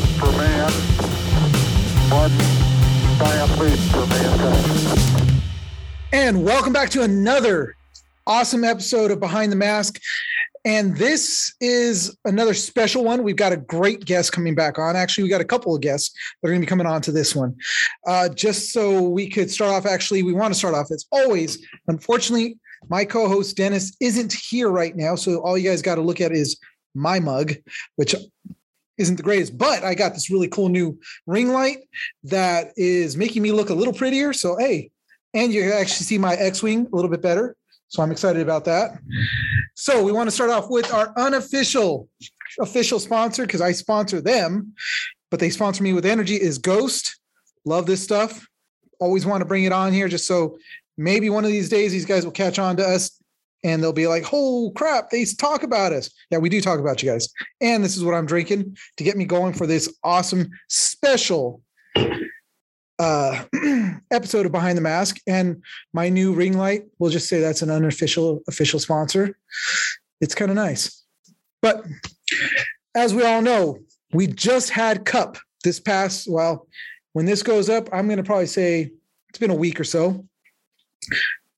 step for man, one giant leap for mankind. And welcome back to another awesome episode of Behind the Mask. And this is another special one. We've got a great guest coming back on. Actually, we got a couple of guests that are going to be coming on to this one. Uh, just so we could start off, actually, we want to start off as always. Unfortunately, my co host Dennis isn't here right now. So all you guys got to look at is my mug, which isn't the greatest, but I got this really cool new ring light that is making me look a little prettier. So, hey, and you actually see my X Wing a little bit better. So I'm excited about that. So we want to start off with our unofficial official sponsor because I sponsor them, but they sponsor me with energy is Ghost. Love this stuff. Always want to bring it on here just so maybe one of these days these guys will catch on to us and they'll be like, "Oh crap, they talk about us." Yeah, we do talk about you guys. And this is what I'm drinking to get me going for this awesome special uh episode of Behind the Mask and my new ring light. We'll just say that's an unofficial official sponsor. It's kind of nice. But as we all know, we just had Cup this past, well, when this goes up, I'm going to probably say it's been a week or so.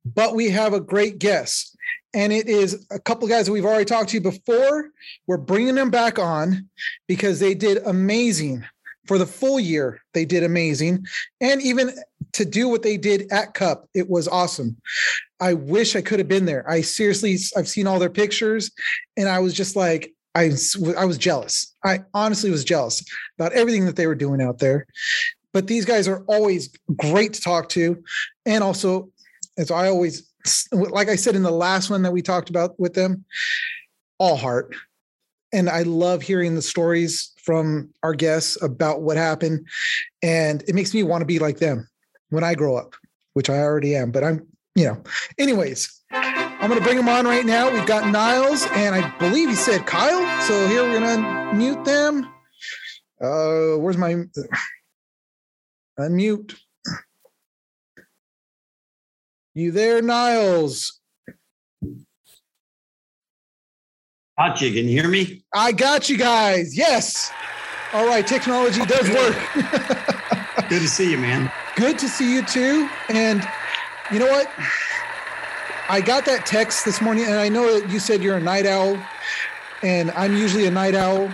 But we have a great guest and it is a couple guys that we've already talked to before. We're bringing them back on because they did amazing for the full year. They did amazing, and even to do what they did at Cup, it was awesome. I wish I could have been there. I seriously, I've seen all their pictures, and I was just like, I, I was jealous. I honestly was jealous about everything that they were doing out there. But these guys are always great to talk to, and also, as I always like I said in the last one that we talked about with them, all heart. And I love hearing the stories from our guests about what happened. And it makes me want to be like them when I grow up, which I already am. But I'm, you know, anyways, I'm going to bring them on right now. We've got Nyles, and I believe he said Kyle. So here we're going to mute them. Uh, where's my unmute? You there, Nyles? Got you. Can you hear me? I got you guys. Yes. All right. Technology does work. Good to see you, man. Good to see you too. And you know what? I got that text this morning, and I know that you said you're a night owl, and I'm usually a night owl.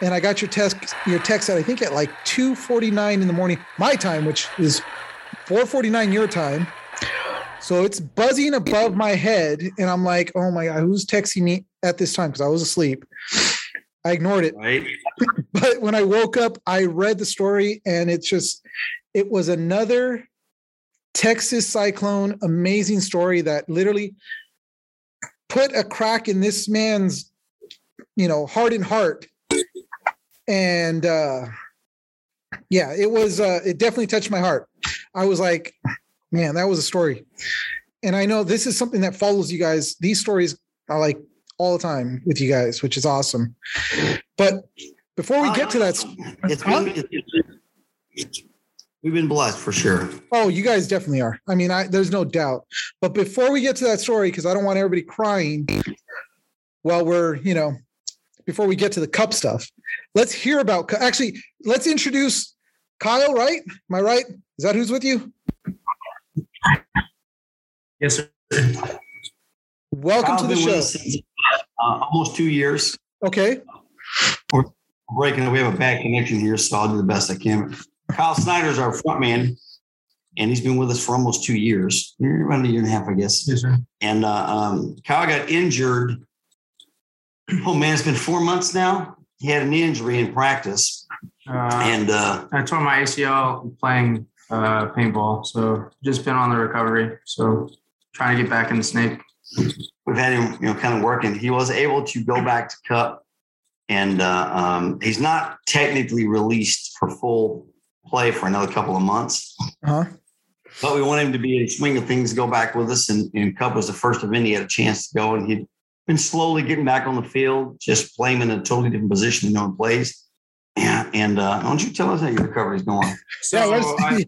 And I got your text, your text at I think at like 2:49 in the morning, my time, which is 4:49 your time. So it's buzzing above my head, and I'm like, "Oh my god, who's texting me at this time?" Because I was asleep. I ignored it. Right. But when I woke up, I read the story, and it's just, it was another Texas cyclone, amazing story that literally put a crack in this man's, you know, heart and heart. And uh yeah, it was uh it definitely touched my heart. I was like, man, that was a story. And I know this is something that follows you guys. These stories are like all the time with you guys, which is awesome. But before we get to that, It's Huh? been, it's, we've been blessed for sure. oh, you guys definitely are. I mean, I, there's no doubt. But before we get to that story, because I don't want everybody crying while we're, you know, before we get to the cup stuff, let's hear about. Actually, let's introduce Kyle. Right? Am I right? Is that who's with you? Yes, sir. Welcome Kyle's to the show. since, uh, almost two years. Okay. We're breaking up. We have a bad connection here, so I'll do the best I can. Kyle Snyder's our front man, and he's been with us for almost two years, around a year and a half, I guess. Yes, sir. And uh, um, Kyle got injured. Oh man, it's been four months now. He had an injury in practice, Uh, and uh, I tore my ACL playing uh, paintball, so just been on the recovery. So trying to get back in the snake. we've had him, you know, kind of working. He was able to go back to Cup, and uh, um, he's not technically released for full play for another couple of months. Huh? But we want him to be in the swing of things, go back with us. And, and Cup was the first event he had a chance to go, and he'd been slowly getting back on the field, just playing in a totally different position than no one plays. Yeah, and uh, why don't you tell us how your recovery is going? So I,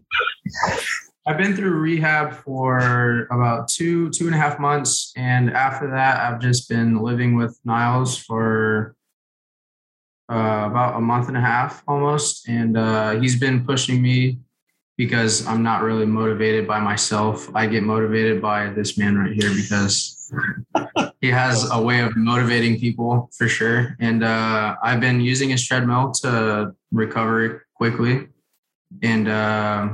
I've been through rehab for about two two and a half months, and after that, I've just been living with Nyles for uh, about a month and a half almost, and uh, he's been pushing me because I'm not really motivated by myself. I get motivated by this man right here because he has a way of motivating people for sure. And uh, I've been using his treadmill to recover quickly, and uh,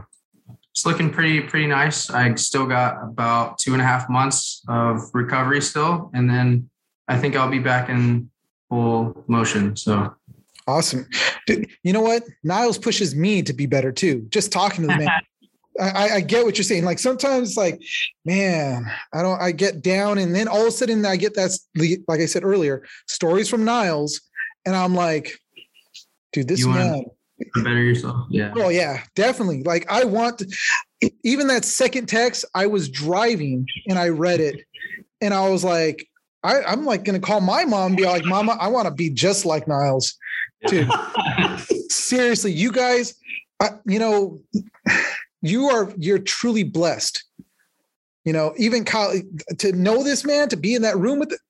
it's looking pretty pretty nice. I still got about two and a half months of recovery still, and then I think I'll be back in full motion. So Awesome. Dude, you know what? Nyles pushes me to be better too. Just talking to the man. I, I, get what you're saying. Like sometimes, like, man, I don't. I get down, and then all of a sudden, I get that. Like I said earlier, stories from Nyles, and I'm like, dude, this you man. Better yourself. Yeah. Oh yeah, definitely. Like I want. To, even that second text, I was driving and I read it, and I was like, I, I'm like gonna call my mom and be like, Mama, I want to be just like Nyles dude. seriously, you guys, uh, you know, you are you're truly blessed. You know, even Kyle to know this man, to be in that room with it.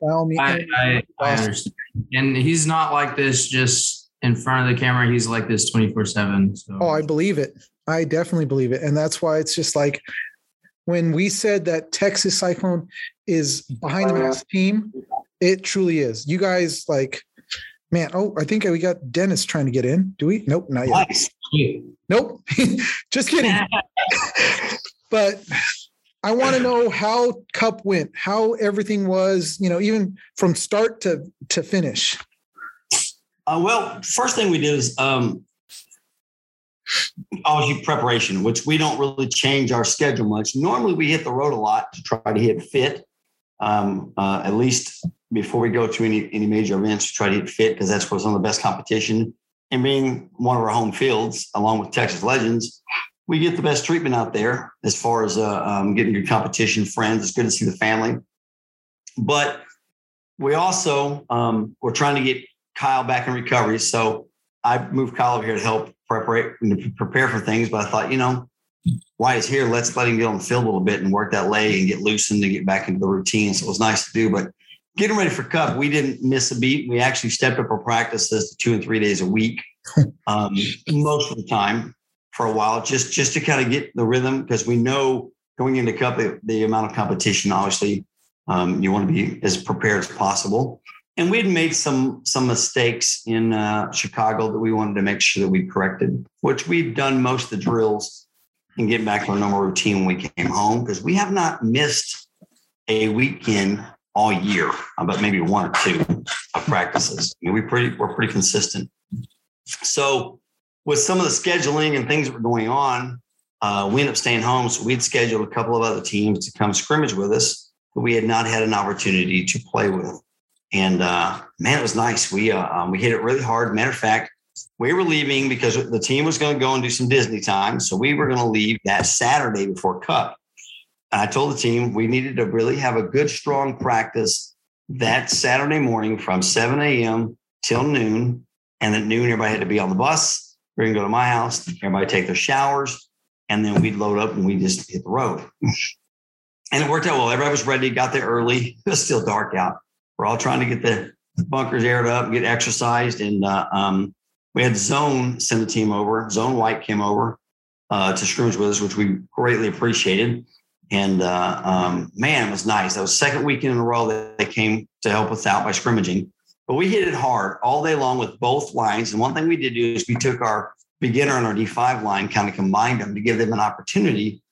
Well, I, I, I understand. And he's not like this just in front of the camera. He's like this 24 7. So. Oh, I believe it. I definitely believe it. And that's why it's just like when we said that Texas Cyclone is behind the mask team, it truly is. You guys like Man, oh, I think we got Dennis trying to get in. Do we? Nope, not yet. Nice. Nope, just kidding. but I want to know how Cup went, how everything was, you know, even from start to to finish. Uh, well, first thing we did is um, obviously preparation, which we don't really change our schedule much. Normally, we hit the road a lot to try to hit fit, um, uh, at least before we go to any any major events, to try to get fit because that's what's on the best competition. And being one of our home fields, along with Texas Legends, we get the best treatment out there as far as uh, um, getting good competition, friends. It's good to see the family, but we also um, we're trying to get Kyle back in recovery. So I moved Kyle over here to help prepare prepare for things. But I thought, you know, why he's here, let's let him get on the field a little bit and work that leg and get loosened and get back into the routine. So it was nice to do, but getting ready for Cup, we didn't miss a beat. We actually stepped up our practices to two and three days a week, um, most of the time for a while, just just to kind of get the rhythm because we know going into Cup the, the amount of competition. Obviously, um, you want to be as prepared as possible. And we had made some some mistakes in uh, Chicago that we wanted to make sure that we corrected, which we've done most of the drills and get back to our normal routine when we came home because we have not missed a weekend all year, but maybe one or two of practices. I mean, we pretty we're pretty consistent. So with some of the scheduling and things that were going on, uh, we ended up staying home. So we'd scheduled a couple of other teams to come scrimmage with us that we had not had an opportunity to play with. And uh, man, it was nice. We uh, um, we hit it really hard. Matter of fact, we were leaving because the team was going to go and do some Disney time. So we were going to leave that Saturday before Cup. I told the team we needed to really have a good, strong practice that Saturday morning from 7 a.m. till noon. And at noon, everybody had to be on the bus. We are going to go to my house. Everybody take their showers. And then we'd load up and we just hit the road. and it worked out well. Everybody was ready, got there early. It was still dark out. We're all trying to get the bunkers aired up, get exercised. And uh, um, we had Zone send the team over. Zone White came over uh, to scrimmage with us, which we greatly appreciated. And uh, um, man, it was nice. That was second weekend in a row that they came to help us out by scrimmaging. But we hit it hard all day long with both lines. And one thing we did do is we took our beginner and our D5 line, kind of combined them to give them an opportunity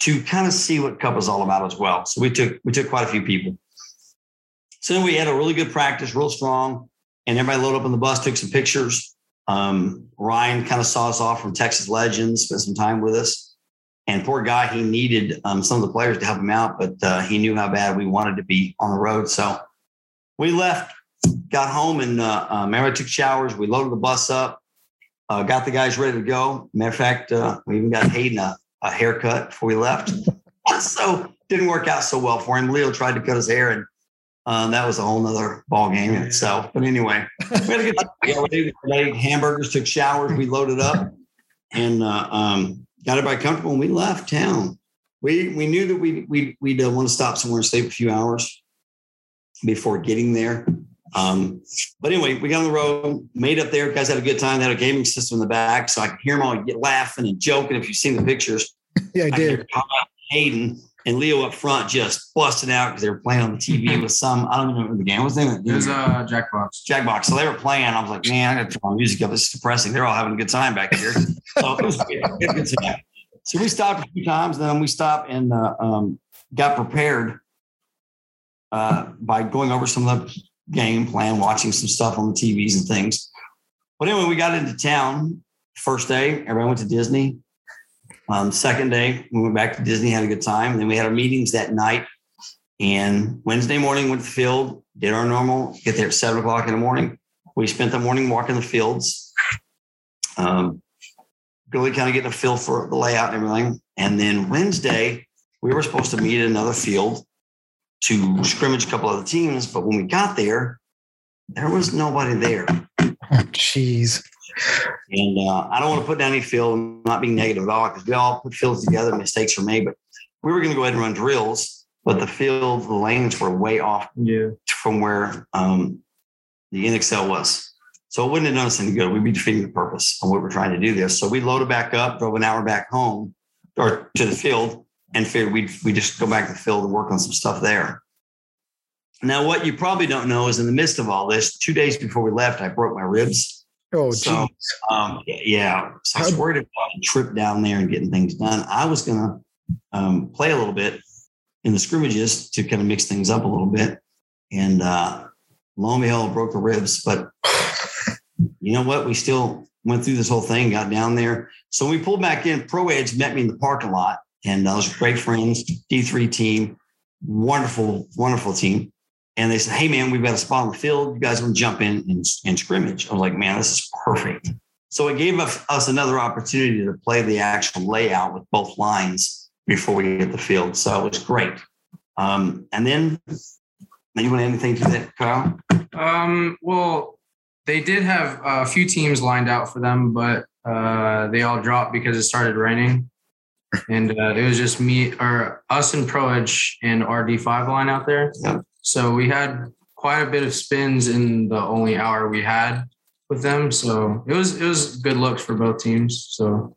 to kind of see what Cup is all about as well. So we took we took quite a few people. So we had a really good practice, real strong, and everybody loaded up on the bus, took some pictures. Um, Ryan kind of saw us off from Texas Legends, spent some time with us. And poor guy, he needed um, some of the players to help him out, but uh, he knew how bad we wanted to be on the road. So we left, got home, and uh, um, everybody took showers. We loaded the bus up, uh, got the guys ready to go. Matter of fact, uh, we even got Hayden a, a haircut before we left. so didn't work out so well for him. Leo tried to cut his hair, and uh, that was a whole nother ball game in itself. But anyway, we had a good time. Hamburgers, took showers, we loaded up, and uh, um, got everybody comfortable, and we left town. We we knew that we we we'd uh, want to stop somewhere and sleep a few hours before getting there. Um, but anyway, we got on the road, made up there. Guys had a good time. They had a gaming system in the back, so I could hear them all laughing and joking. If you've seen the pictures, Yeah, I I did. Hayden and Leo up front just busting out because they were playing on the TV with some. I don't even know the game. was. the name of It was uh, Jackbox. Jackbox. So they were playing. I was like, man, I got to turn my music up. It's depressing. They're all having a good time back here. So it was good. Good time. So we stopped a few times. Then we stopped and uh, um, got prepared uh, by going over some of the game plan, watching some stuff on the TVs and things. But anyway, we got into town. First day, everyone went to Disney. Um, second day, we went back to Disney, had a good time. And then we had our meetings that night. And Wednesday morning, went to the field, did our normal, get there at seven o'clock in the morning. We spent the morning walking the fields, um, really kind of getting a feel for the layout and everything. And then Wednesday, we were supposed to meet at another field to scrimmage a couple of other teams. But when we got there, there was nobody there. Oh, Jeez. And uh, I don't want to put down any field, not being negative at all, because we all put fields together, mistakes are made. But we were going to go ahead and run drills, but the field, the lanes were way off Yeah. from where um, the NXL was. So it wouldn't have done us any good. We'd be defeating the purpose of what we're trying to do there. So we loaded back up, drove an hour back home or to the field, and figured we'd we just go back to the field and work on some stuff there. Now, what you probably don't know is in the midst of all this, two days before we left, I broke my ribs. Oh, So, jeez. Um, yeah, so I was worried about a trip down there and getting things done. I was gonna um, play a little bit in the scrimmages to kind of mix things up a little bit, and uh, lo and behold, broke the ribs. But you know what? We still went through this whole thing, got down there. So we pulled back in. Pro Edge met me in the parking lot, and I was great friends. D three team, wonderful, wonderful team. And they said, "Hey, man, we've got a spot on the field. You guys want to jump in and, and scrimmage?" I was like, "Man, this is perfect." So it gave us, another opportunity to play the actual layout with both lines before we hit the field. So it was great. Um, and then, you want anything to that, Kyle? Um, well, they did have a few teams lined out for them, but uh, they all dropped because it started raining. And uh, it was just me or us and Pro Edge and our D5 line out there. Yeah. So we had quite a bit of spins in the only hour we had with them. So it was it was good looks for both teams. So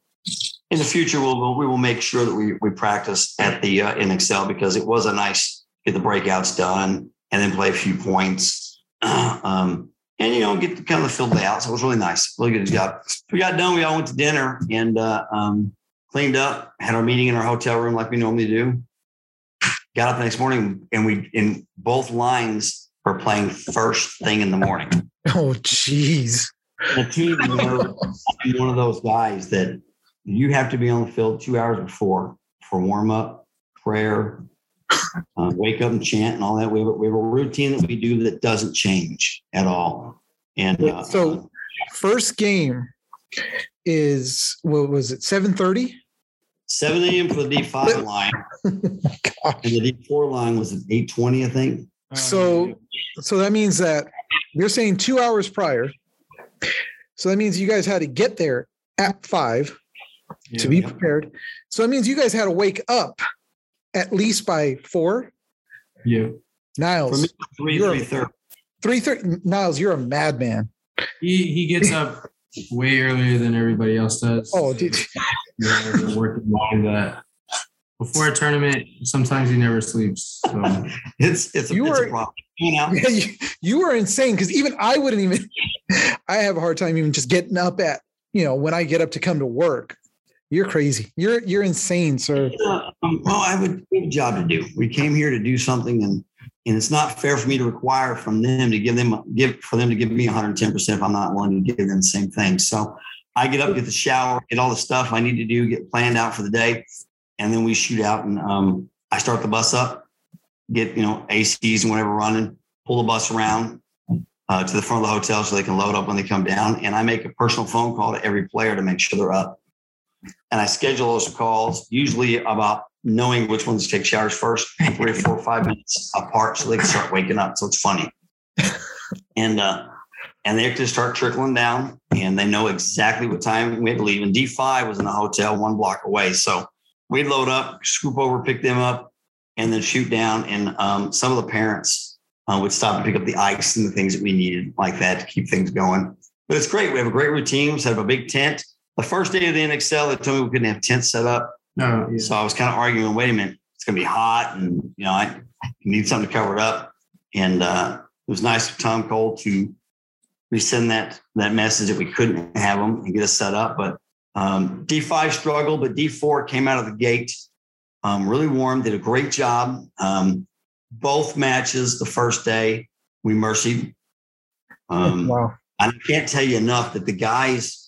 in the future, we'll, we will make sure that we we practice at the uh, NXL because it was a nice get the breakouts done and then play a few points, um, and you know get the, kind of the field layout. So it was really nice, really good job. We got done. We all went to dinner and uh, um, cleaned up, had our meeting in our hotel room like we normally do. Got up the next morning and we in both lines were playing first thing in the morning Oh, jeez. the team, you know, I'm one of those guys that you have to be on the field two hours before for warm up, prayer, uh, wake up and chant, and all that. We have, a, we have a routine that we do that doesn't change at all. And uh, So- First game is what was it? Seven thirty. 7 a.m. for the D5 line, and the D4 line was at 8:20, I think. Oh, so, so that means that they're saying two hours prior. So that means you guys had to get there at five to be Yeah. prepared. So that means you guys had to wake up at least by four. yeah. Nyles, me, three, You're- 3:30. three thirty. Nyles, you're a madman. He he gets up way earlier than everybody else does. Oh, dude. Yeah, the working mind that before a tournament, sometimes he never sleeps. So It's it's a, You it's were- a problem. You know, Yeah, you, you were insane because even I wouldn't even. I have a hard time even just getting up at you know when I get up to come to work. You're crazy. You're you're insane, sir. Uh, um, well, I would have a job to do. We came here to do something, and and it's not fair for me to require from them to give them give for them to give me 110 percent if I'm not willing to give them the same thing. So I get up, get the shower, get all the stuff I need to do, get planned out for the day, and then we shoot out and um, I start the bus up, get you know ACs and whatever running, pull the bus around. Uh, to the front of the hotel so they can load up when they come down. And I make a personal phone call to every player to make sure they're up and I schedule those calls usually about knowing which ones take showers first, three or four or five minutes apart, so they can start waking up. So it's funny, and uh, and they just start trickling down, and they know exactly what time we had to leave. And D five was in a hotel one block away, so we'd load up, scoop over, pick them up, and then shoot down. And um, some of the parents uh, would stop and pick up the ice and the things that we needed like that to keep things going. But it's great. We have a great routine. We set up a big tent. The first day of the NXL, they told me we couldn't have tents set up. No, yeah. So I was kind of arguing, wait a minute, it's going to be hot and, you know, I need something to cover it up. And uh, it was nice of Tom Cole to resend that, that message that we couldn't have them and get us set up. But um, D5 struggled, but D4 came out of the gate um, really warm, did a great job. Um, both matches the first day, we mercied. Um, wow. I can't tell you enough that the guys,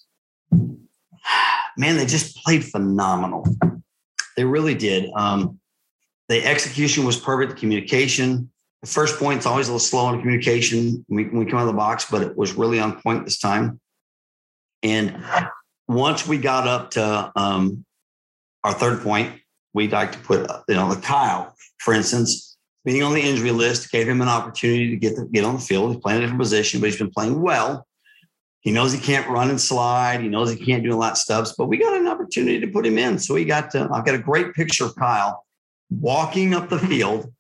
man, they just played phenomenal. They really did. Um, the execution was perfect. The communication, the first point's always a little slow on communication when we, come out of the box, but it was really on point this time. And once we got up to um, our third point, we'd like to put, you know, the Kyle, for instance, being on the injury list gave him an opportunity to get the, get on the field. He's playing a different position, but he's been playing well. He knows he can't run and slide. He knows he can't do a lot of stuff, but we got an opportunity to put him in. So he got to, I've got a great picture of Kyle walking up the field.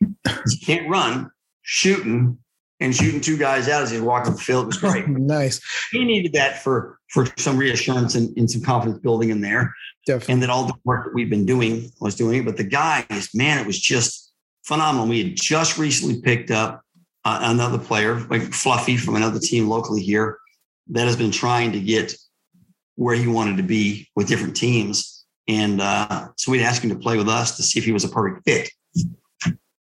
He can't run, shooting, and shooting two guys out as he's walking up the field. It was great. nice. He needed that for for some reassurance and, and some confidence building in there. Definitely. And that all the work that we've been doing was doing it. But the guys, man, it was just phenomenal. We had just recently picked up uh, another player, like Fluffy from another team locally here, that has been trying to get where he wanted to be with different teams. And uh, so we'd ask him to play with us to see if he was a perfect fit.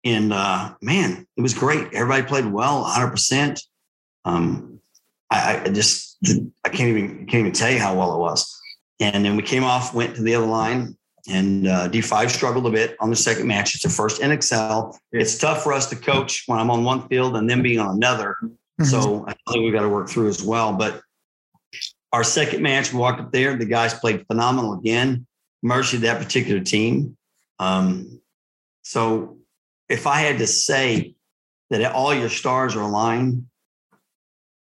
And uh, man, it was great. Everybody played well, 100%. Um, I, I just, I can't even, can't even tell you how well it was. And then we came off, went to the other line, and uh, D5 struggled a bit on the second match. It's the first NXL. Yeah. It's tough for us to coach when I'm on one field and then being on another. Mhm. So I think we've got to work through as well. But our second match, we walked up there. The guys played phenomenal again. Mercy that particular team. Um, so if I had to say that all your stars are aligned,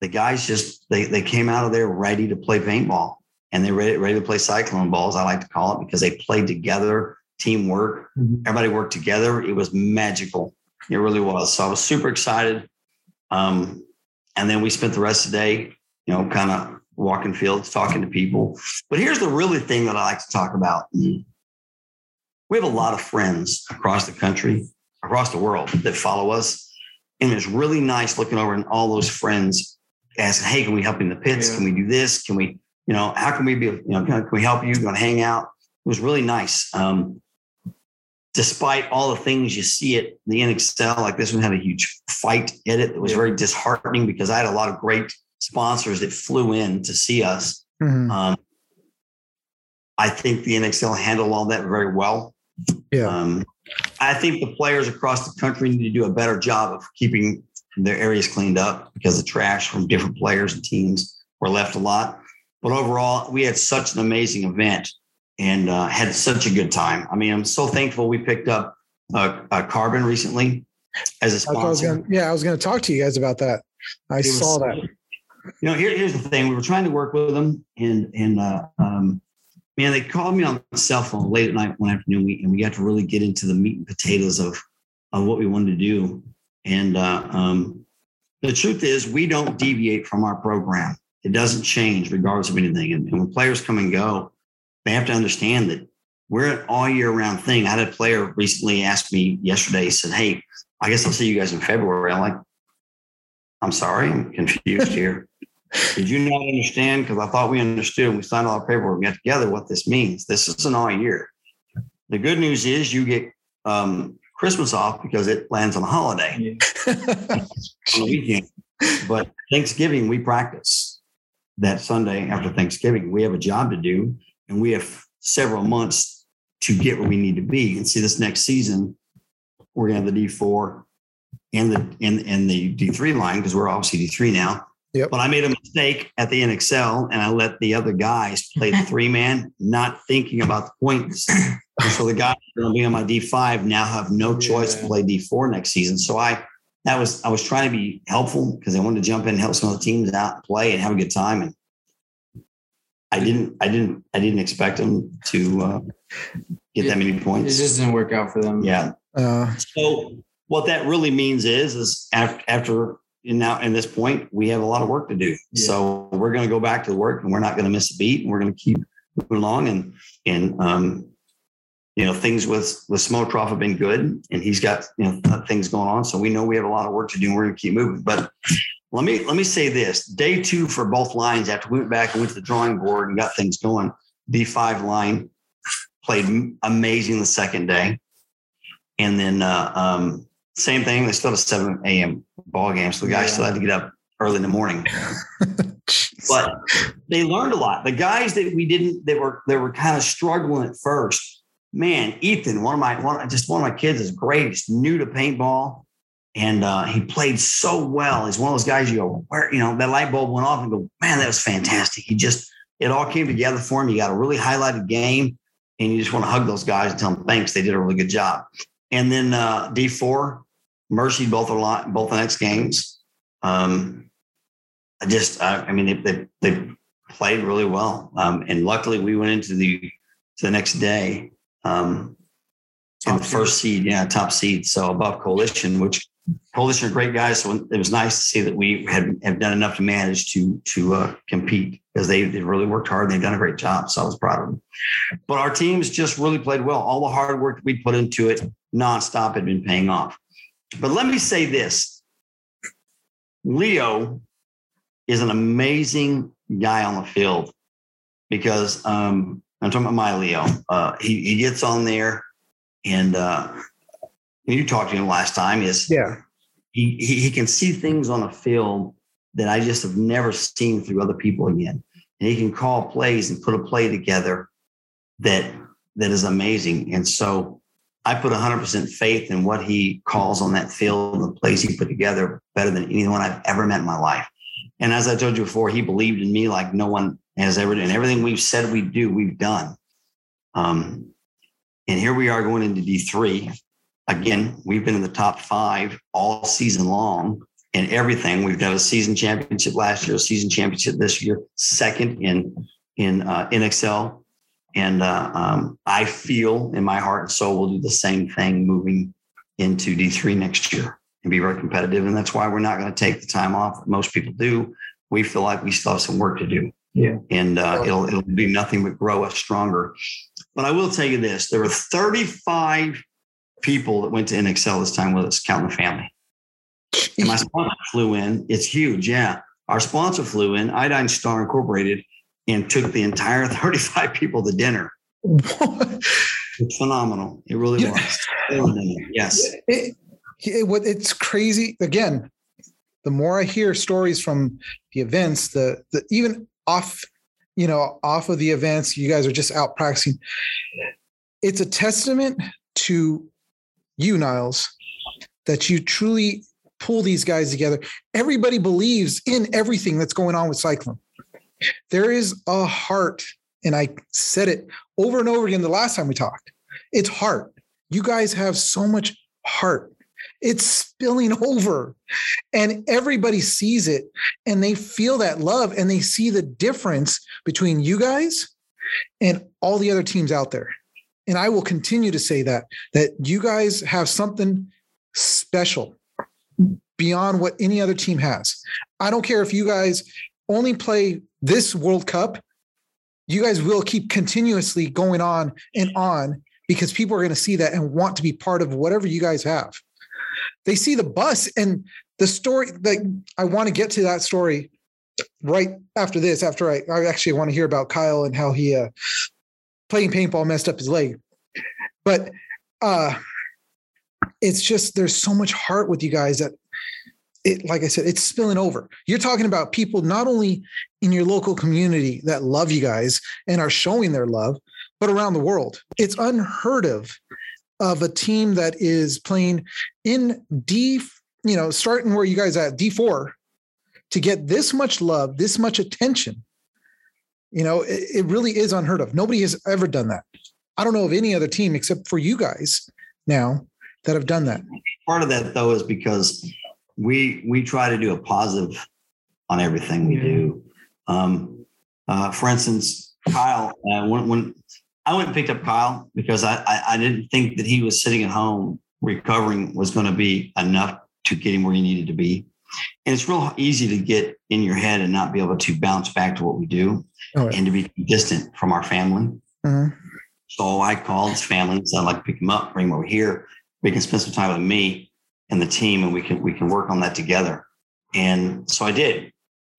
the guys just they they came out of there ready to play paintball and they ready ready to play cyclone balls. I like to call it because they played together, teamwork. Mhm. Everybody worked together. It was magical. It really was. So I was super excited. Um, and then we spent the rest of the day, you know, kind of walking fields, talking to people. But here's the really thing that I like to talk about. We have a lot of friends across the country, across the world that follow us. And it's really nice looking over and all those friends asking, Hey, can we help in the pits? Yeah. Can we do this? Can we, you know, how can we be, you know, can, we help you? Going to hang out? It was really nice. Um, despite all the things you see at the NXL, like this one had a huge fight in it. It was very disheartening because I had a lot of great sponsors that flew in to see us. Mhm. Um, I think the NXL handled all that very well. Yeah. Um, I think the players across the country need to do a better job of keeping their areas cleaned up because the trash from different players and teams were left a lot. But overall, we had such an amazing event and uh, had such a good time. I mean, I'm so thankful we picked up uh, a Carbon recently as a what I was sponsor. gonna, yeah, I was going to talk to you guys about that. I It was- saw that. You know, here, here's the thing: we were trying to work with them, and and uh, um, man, they called me on the cell phone late at night one afternoon, we, and we got to really get into the meat and potatoes of of what we wanted to do. And uh, um, the truth is, we don't deviate from our program. It doesn't change regardless of anything. And, and when players come and go, they have to understand that we're an all year round thing. I had a player recently ask me yesterday, he said, Hey, I guess I'll see you guys in February. I'm like, I'm sorry, I'm confused here. Did you not understand? Because I thought we understood and we signed all our paperwork we got together what this means. This isn't all year. The good news is you get um, Christmas off because it lands on a holiday on the weekend. But Thanksgiving, we practice that Sunday after Thanksgiving. We have a job to do and we have several months to get where we need to be. And see, this next season, we're going to have the D4 and the and, and the D3 line because we're obviously D3 now. Yep. But I made a mistake at the NXL and I let the other guys play the three man, not thinking about the points. And so the guys that are going to be on my D5 now have no choice to play D4 next season. So I that was I was trying to be helpful because I wanted to jump in and help some other teams out and play and have a good time. And I didn't I didn't I didn't expect them to uh, get that many It points. just didn't work out for them. Yeah. Uh, So what that really means is, is after, after now in this point, we have a lot of work to do. Yeah. So we're going to go back to work and we're not going to miss a beat and we're going to keep moving along and, and, um, you know, things with, with Smotroff have been good and he's got, you know, things going on. So we know we have a lot of work to do and we're going to keep moving. But let me, let me say this day two for both lines after we went back and went to the drawing board and got things going. D5 line played amazing the second day. And then, uh, um, same thing. They still have a 7 a.m. ball game. So the guys Yeah. still had to get up early in the morning. But they learned a lot. The guys that we didn't, that were that were kind of struggling at first. Man, Ethan, one of my one just one of my kids is great. He's new to paintball, and uh, he played so well. He's one of those guys you go, where you know that light bulb went off and go, man, that was fantastic. He just it all came together for him. You got a really highlighted game, and you just want to hug those guys and tell them thanks. They did a really good job. And then uh, D four, Mercy both a lot both the next games. Um, I just, I, I mean, they, they, they played really well. Um, and luckily we went into the, to the next day, um, the first seed, yeah, top seed. So above coalition, which coalition are great guys. So it was nice to see that we had have done enough to manage to, to, uh, compete because they, they really worked hard and they've done a great job. So I was proud of them, but our teams just really played well. All the hard work we put into it nonstop had been paying off. But let me say this, Leo is an amazing guy on the field because um, I'm talking about my Leo. Uh, he, he gets on there and uh, you talked to him last time is yeah. he, he, he can see things on the field that I just have never seen through other people again. And he can call plays and put a play together that that is amazing. And so I put 100% faith in what he calls on that field and the plays he put together better than anyone I've ever met in my life. And as I told you before, he believed in me like no one has ever done. Everything we've said we do, we've done. Um, and here we are going into D3. Again, we've been in the top five all season long in everything. We've done a season championship last year, a season championship this year, second in in uh, NXL. And uh, um, I feel in my heart and soul we'll do the same thing moving into D3 next year and be very competitive. And that's why we're not going to take the time off that most people do. We feel like we still have some work to do. Yeah. And uh, it'll, it'll do nothing but grow us stronger. But I will tell you this there were 35 people that went to NXL this time with us, counting the family. And my sponsor flew in. It's huge. Yeah. Our sponsor flew in, Iodine Star Incorporated, and took the entire 35 people to dinner. It's phenomenal. It really Yeah. was. Yes. it, it, what it's crazy again the more i hear stories from the events the, the even off you know off of the events you guys are just out practicing it's a testament to you niles that you truly pull these guys together. Everybody believes in everything that's going on with cyclone. There is a heart and i said it over and over again the last time we talked. It's heart. You guys have so much heart. It's spilling over and everybody sees it and they feel that love and they see the difference between you guys and all the other teams out there and i will continue to say that that you guys have something special beyond what any other team has. I don't care if you guys only play this world cup you guys will keep continuously going on and on because people are going to see that and want to be part of whatever you guys have. They see the bus and the story like i want to get to that story right after this after i, I actually want to hear about kyle and how he uh playing paintball messed up his leg. But uh it's just there's so much heart with you guys that it like i said it's spilling over. You're talking about people not only in your local community that love you guys and are showing their love but around the world. It's unheard of of a team that is playing in D, you know, starting where you guys at D4 to get this much love, this much attention. You know, it, it really is unheard of. Nobody has ever done that. I don't know of any other team except for you guys now that have done that. Part of that though is because we we try to do a positive on everything we do. Um, uh, for instance, Kyle, uh, when, when I went and picked up Kyle because I, I I didn't think that he was sitting at home recovering was going to be enough to get him where he needed to be. And it's real easy to get in your head and not be able to bounce back to what we do Oh, yeah. and to be distant from our family. Mhm. So I called his family and said, I'd like to pick him up, bring him over here. We can spend some time with me and the team and we can we can work on that together. And so I did.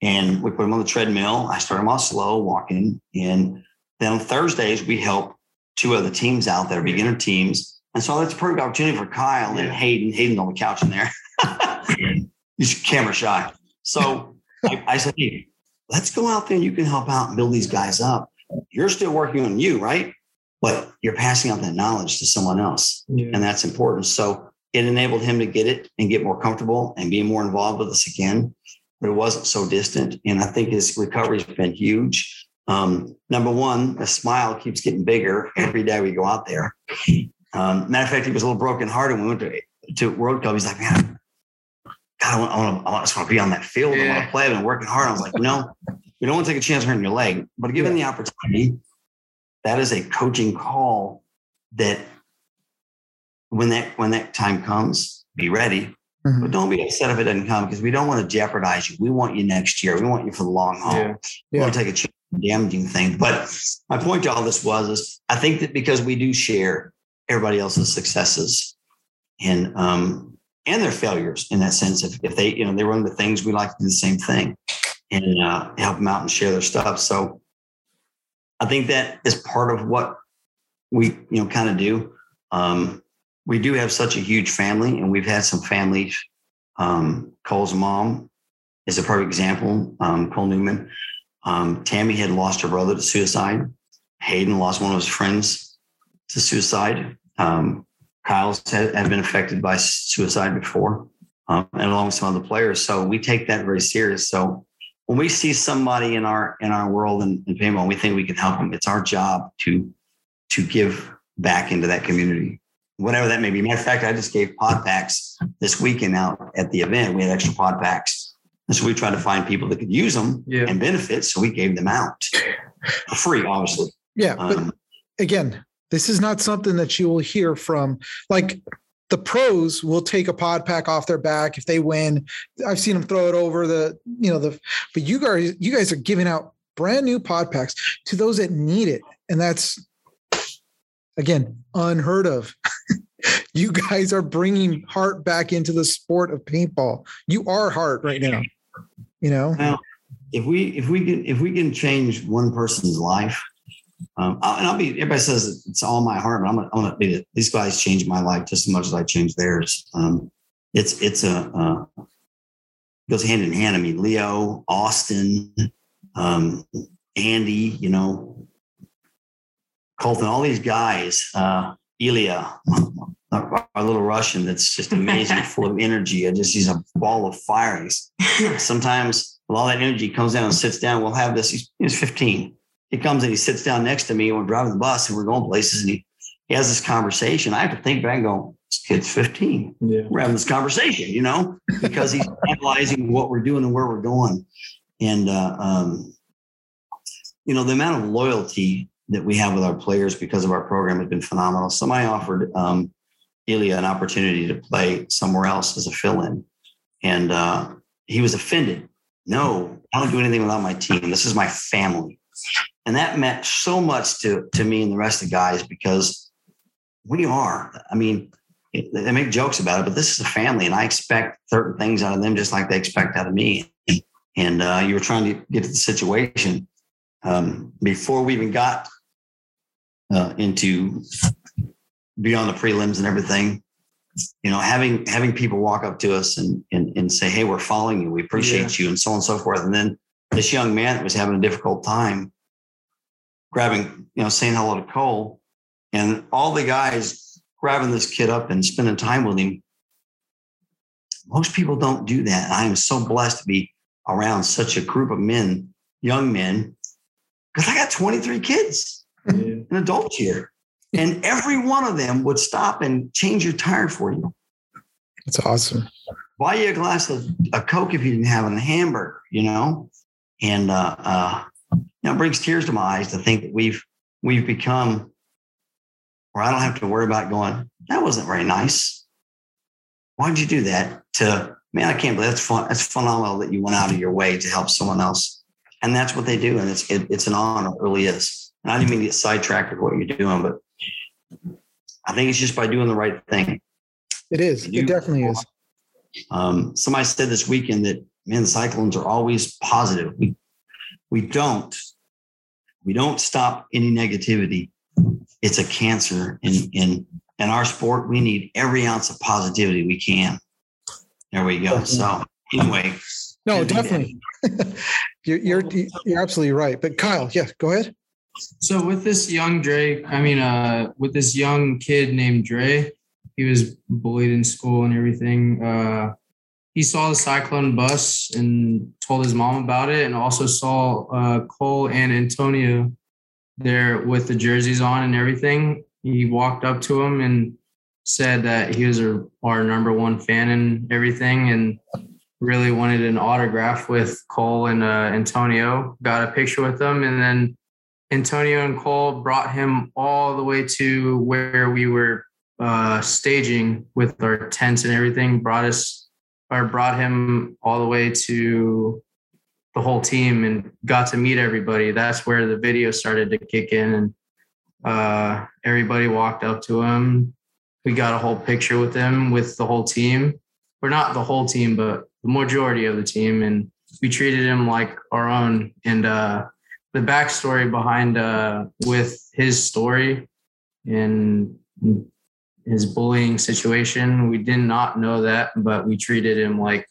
And we put him on the treadmill. I started him off slow, walking. And then on Thursdays, we help two other teams out that are beginner teams. And so that's a perfect opportunity for Kyle and Yeah. Hayden. Hayden's on the couch in there. He's camera shy. So I, I said, hey, let's go out there and you can help out and build these guys up. You're still working on you, right? But you're passing on that knowledge to someone else. Yeah. And that's important. So it enabled him to get it and get more comfortable and be more involved with us again. But it wasn't so distant. And I think his recovery has been huge. Um, number one, the smile keeps getting bigger every day we go out there. Um, matter of fact, he was a little broken hearted when we went to, to World Cup. He's like, man, God, I want, I want, I just want to be on that field. I want to play. I've been working hard. I was like, you know, you don't want to take a chance hurting your leg, but given the opportunity, that is a coaching call that when that when that time comes, be ready. Mhm. But don't be upset if it doesn't come because we don't want to jeopardize you. We want you next year. We want you for the long haul. Yeah. We Yeah. want to take a chance damaging thing. But my point to all this was is I think that because we do share everybody else's successes and um and their failures in that sense. If, if they, you know, they run the things, we like to do the same thing and uh, help them out and share their stuff. So I think that is part of what we, you know, kind of do. Um, we do have such a huge family, and we've had some families. Um, Cole's mom is a perfect example. Um, Cole Newman. Um, Tammy had lost her brother to suicide. Hayden lost one of his friends to suicide. Um, Kyle's had, had been affected by suicide before, um, and along with some other players. So we take that very serious. So when we see somebody in our in our world in, in paintball, we think we can help them. It's our job to to give back into that community, whatever that may be. Matter of fact, I just gave pod packs this weekend out at the event. We had extra pod packs, and so we tried to find people that could use them Yeah. and benefit. So we gave them out for free, obviously. Yeah, but Um, again, this is not something that you will hear from like the pros will take a pod pack off their back if they win. I've seen them throw it over the, you know, the but you guys, you guys are giving out brand new pod packs to those that need it. And that's again unheard of. you guys are bringing heart back into the sport of paintball. You are heart right now. You know, Well, if we if we can if we can change one person's life, um, I'll, and I'll be. Everybody says it's all my heart, but I'm gonna, I'm gonna be. These guys changed my life just as much as I changed theirs. Um, it's it's a uh, goes hand in hand. I mean, Leo, Austin, um, Andy, you know, Colton, all these guys, uh, Ilya, our, our little Russian that's just amazing, full of energy. I just he's a ball of fire. He's sometimes with all that energy comes down and sits down. We'll have this. He's, he's 15. He comes and he sits down next to me and we're driving the bus and we're going places and he, he has this conversation. I have to think back and go, this kid's 15. Yeah. We're having this conversation, you know, because he's analyzing what we're doing and where we're going. And, uh, um, you know, the amount of loyalty that we have with our players because of our program has been phenomenal. Somebody offered um, Ilya an opportunity to play somewhere else as a fill in. And uh, he was offended. No, I don't do anything without my team. This is my family. And that meant so much to, to me and the rest of the guys because we are. I mean, they make jokes about it, but this is a family, and I expect certain things out of them just like they expect out of me. And uh, you were trying to get to the situation um, before we even got uh, into beyond the prelims and everything. You know, having having people walk up to us and and, and say, "Hey, we're following you. We appreciate you," and so on and so forth. And then this young man that was having a difficult time grabbing, you know, saying hello to Cole, and all the guys grabbing this kid up and spending time with him. Most people don't do that. I am so blessed to be around such a group of men, young men, because I got 23 kids, Yeah. an adult here. And every one of them would stop and change your tire for you. it's awesome. Buy you a glass of a Coke if you didn't have a hamburger, you know? And uh uh know, it brings tears to my eyes to think that we've we've become where I don't have to worry about going, that wasn't very nice. why'd you do that? To man, I can't believe that's fun. That's phenomenal that you went out of your way to help someone else. And that's what they do. And it's it, it's an honor, it really is. And I didn't mean to get sidetracked with what you're doing, but I think it's just by doing the right thing. It is. You- It definitely is. Um, somebody said this weekend that man, the Cyclones are always positive. We we don't we don't stop any negativity. It's a cancer in in in our sport. We need every ounce of positivity we can. There we go. So anyway, No, definitely. you're, you're you're absolutely right. But Kyle, yeah, go ahead. So with this young Dre, I mean, uh, with this young kid named Dre, he was bullied in school and everything. Uh, he saw the cyclone bus and told his mom about it, and also saw uh, Cole and Antonio there with the jerseys on and everything. He walked up to him and said that he was our, our number one fan and everything, and really wanted an autograph with Cole and uh, Antonio. Got a picture with them, and then Antonio and Cole brought him all the way to where we were uh, staging with our tents and everything. Brought us or brought him all the way to the whole team and got to meet everybody. That's where the video started to kick in, and uh, everybody walked up to him. We got a whole picture with him with the whole team, We're not the whole team, but the majority of the team, and we treated him like our own. And uh, the backstory behind uh, with his story and his bullying situation. We did not know that, but we treated him like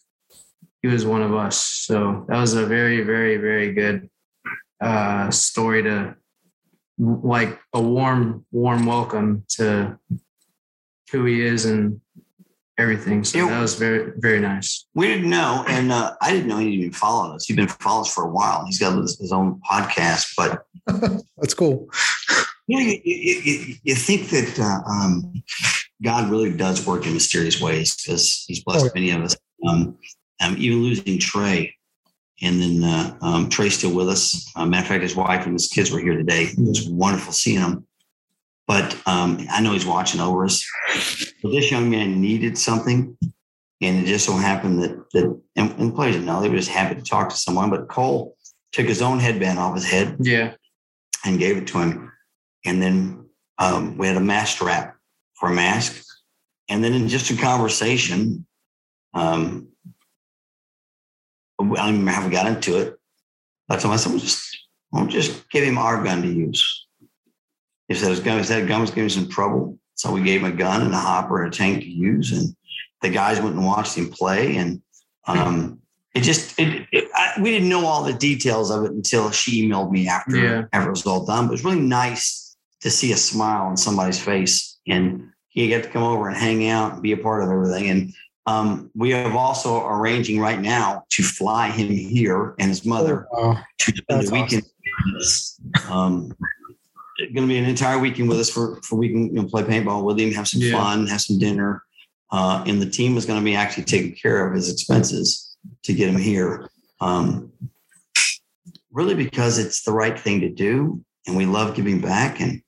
he was one of us. So that was a very, very, very good uh, story to like a warm, warm welcome to who he is and everything. So Yeah. that was very, very nice. we didn't know, and uh, I didn't know he even followed us. He'd been following us for a while. He's got his, his own podcast, but That's cool. You know, you, you, you, think that uh, um, God really does work in mysterious ways because He's blessed Oh, many of us. Um, um, even losing Trey, and then uh, um, Trey's still with us. Uh, matter of fact, his wife and his kids were here today. It was wonderful seeing them. But um, I know he's watching over us. But this young man needed something, and it just so happened that that and, and players didn't know they were just happy to talk to someone. But Cole took his own headband off his head Yeah. and gave it to him. And then um, we had a mask strap for a mask. And then in just a conversation, um, I don't even remember how we got into it. I told myself, we'll just, i'll just give him our gun to use. He said his gun, he said gun was giving him some trouble. So we gave him a gun and a hopper and a tank to use. And the guys went and watched him play. And um, it just, it, it, I, we didn't know all the details of it until she emailed me after, Yeah. after it was all done. But it was really nice to see a smile on somebody's face. And he got to come over and hang out and be a part of everything. And um, we have also arranging right now to fly him here and his mother Oh, to spend the weekend. with us. Um, going to be an entire weekend with us for for we can you know, play paintball with him, have some Yeah. fun, have some dinner, uh, and the team is going to be actually taking care of his expenses to get him here. Um, really, because it's the right thing to do, and we love giving back. And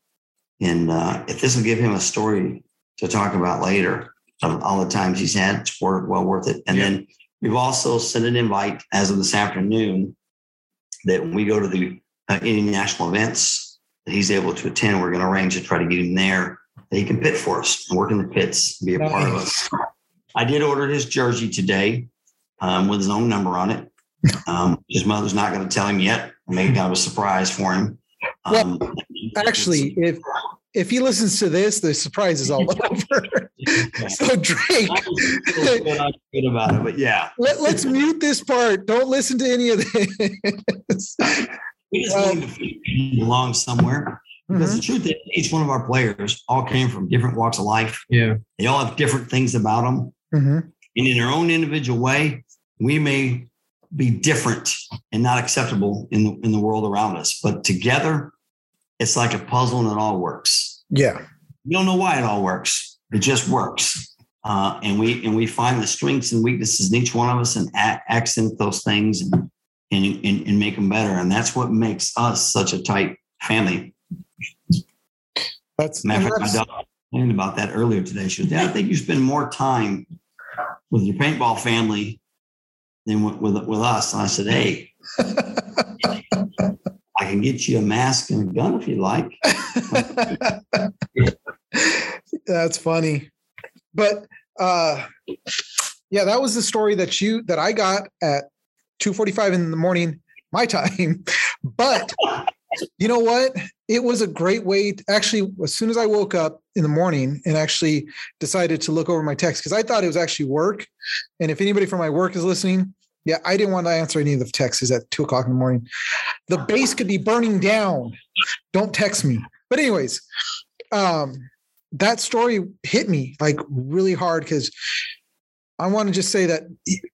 and uh, if this will give him a story to talk about later of all the times he's had, it's worth, well worth it. And Yeah. then we've also sent an invite as of this afternoon that when we go to the uh, any national events that he's able to attend, we're going to arrange to try to get him there that he can pit for us and work in the pits, and be a part of us. I did order his jersey today um, with his own number on it. Um, his mother's not going to tell him yet. I made kind of a surprise for him. Um, actually, if if he listens to this, the surprise is all over. so Drake, good, I feel good about it, but yeah, let, let's mute this part. Don't listen to any of this. we just want him to feel he belongs somewhere. Because the truth is, each one of our players all came from different walks of life. Yeah. They all have different things about them. Mhm. And in their own individual way, we may be different and not acceptable in the, in the world around us. But together, it's like a puzzle and it all works. Yeah. We don't know why it all works. It just works. Uh, and we and we find the strengths and weaknesses in each one of us and a- accent those things and, and, and, and make them better. And that's what makes us such a tight family. That's, Matter of and fact, my daughter about that earlier today. She goes, Dad, I think you spend more time with your paintball family than with with, with us. And I said, hey, can get you a mask and a gun if you like. That's funny. But uh yeah, that was the story that you that I got at 2:45 in the morning my time. But you know what? It was a great way to actually as soon as I woke up in the morning and actually decided to look over my text because I thought it was actually work. And if anybody from my work is listening, yeah, I didn't want to answer any of the texts at two o'clock in the morning. The base could be burning down. Don't text me. But anyways, um, that story hit me like really hard because I want to just say that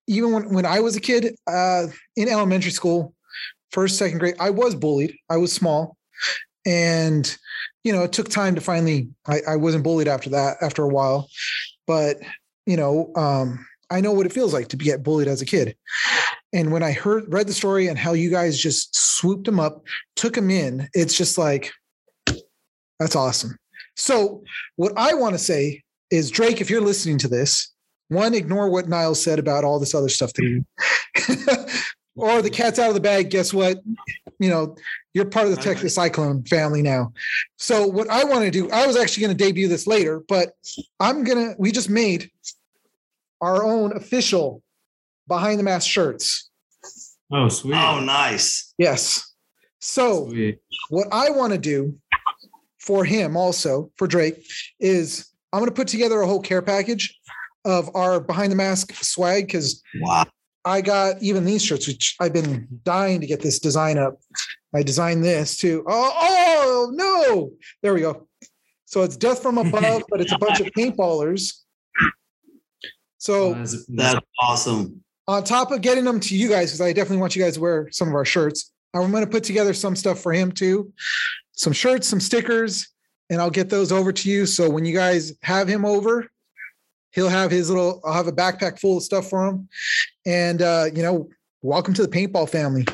even when, when I was a kid uh, in elementary school, first, second grade, I was bullied. I was small. And, you know, it took time to finally, I, I wasn't bullied after that, after a while. But, you know, um, I know what it feels like to get bullied as a kid. And when I heard, read the story and how you guys just swooped him up, took him in, it's just like, that's awesome. So, what I want to say is, Drake, if you're listening to this, one, ignore what Nyles said about all this other stuff that he, or the cat's out of the bag. Guess what? You know, you're part of the Texas Cyclone family now. So, what I want to do, I was actually going to debut this later, but I'm going to, we just made our own official behind the mask shirts. Oh, sweet. Oh, nice. Yes. So, Sweet. what I want to do for him also for Drake is I'm going to put together a whole care package of our behind the mask swag because Wow. I got even these shirts, which I've been dying to get this design up. I designed this too. Oh, oh no. There we go. So it's death from above, but it's a bunch of paintballers. So That's- That's awesome. on top of getting them to you guys, because I definitely want you guys to wear some of our shirts, I'm going to put together some stuff for him too. Some shirts, some stickers, and I'll get those over to you. So when you guys have him over, he'll have his little, I'll have a backpack full of stuff for him. And, uh, you know, welcome to the paintball family.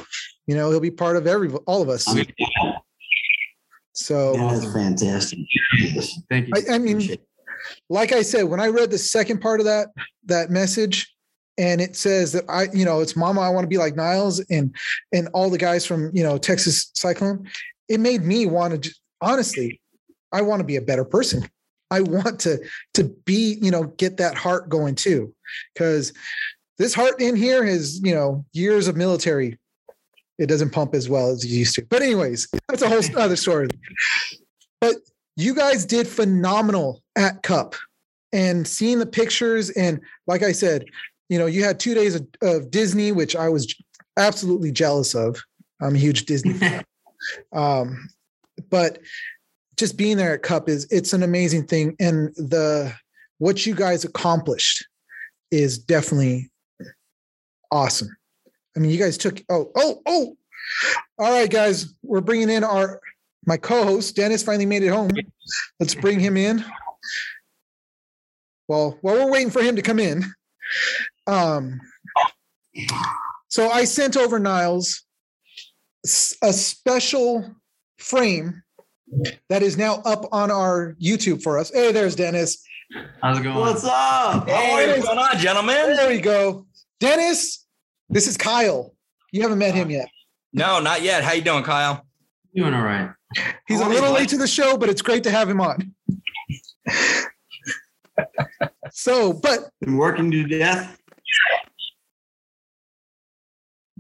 You know, he'll be part of every, all of us. So, that is fantastic. Thank you. I, I mean, Appreciate it. Like I said, when I read the second part of that that message, and it says that I, you know, it's Mama, I want to be like Nyles and and all the guys from you know Texas Cyclone. It made me want to honestly, I want to be a better person. I want to to be, you know, get that heart going too, because this heart in here has, you know, years of military. It doesn't pump as well as it used to. But anyways, that's a whole other story. But you guys did phenomenal at Cup and seeing the pictures. And like I said, you know, you had two days of, of Disney, which I was absolutely jealous of. I'm a huge Disney fan. Um, but just being there at Cup is it's an amazing thing. And the what you guys accomplished is definitely awesome. I mean, you guys took oh oh oh. All right, guys, we're bringing in our my co-host Dennis. Finally made it home. Let's bring him in. Well, while we're waiting for him to come in, um, so I sent over Nyles a special frame that is now up on our YouTube for us. Hey, there's Dennis. How's it going? What's up? Hey, what's going on, gentlemen? There we go. Dennis, this is Kyle. You haven't met him yet. No, not yet. How you doing, Kyle? Doing all right. He's a little late to the show, but it's great to have him on. so, but Been working to death.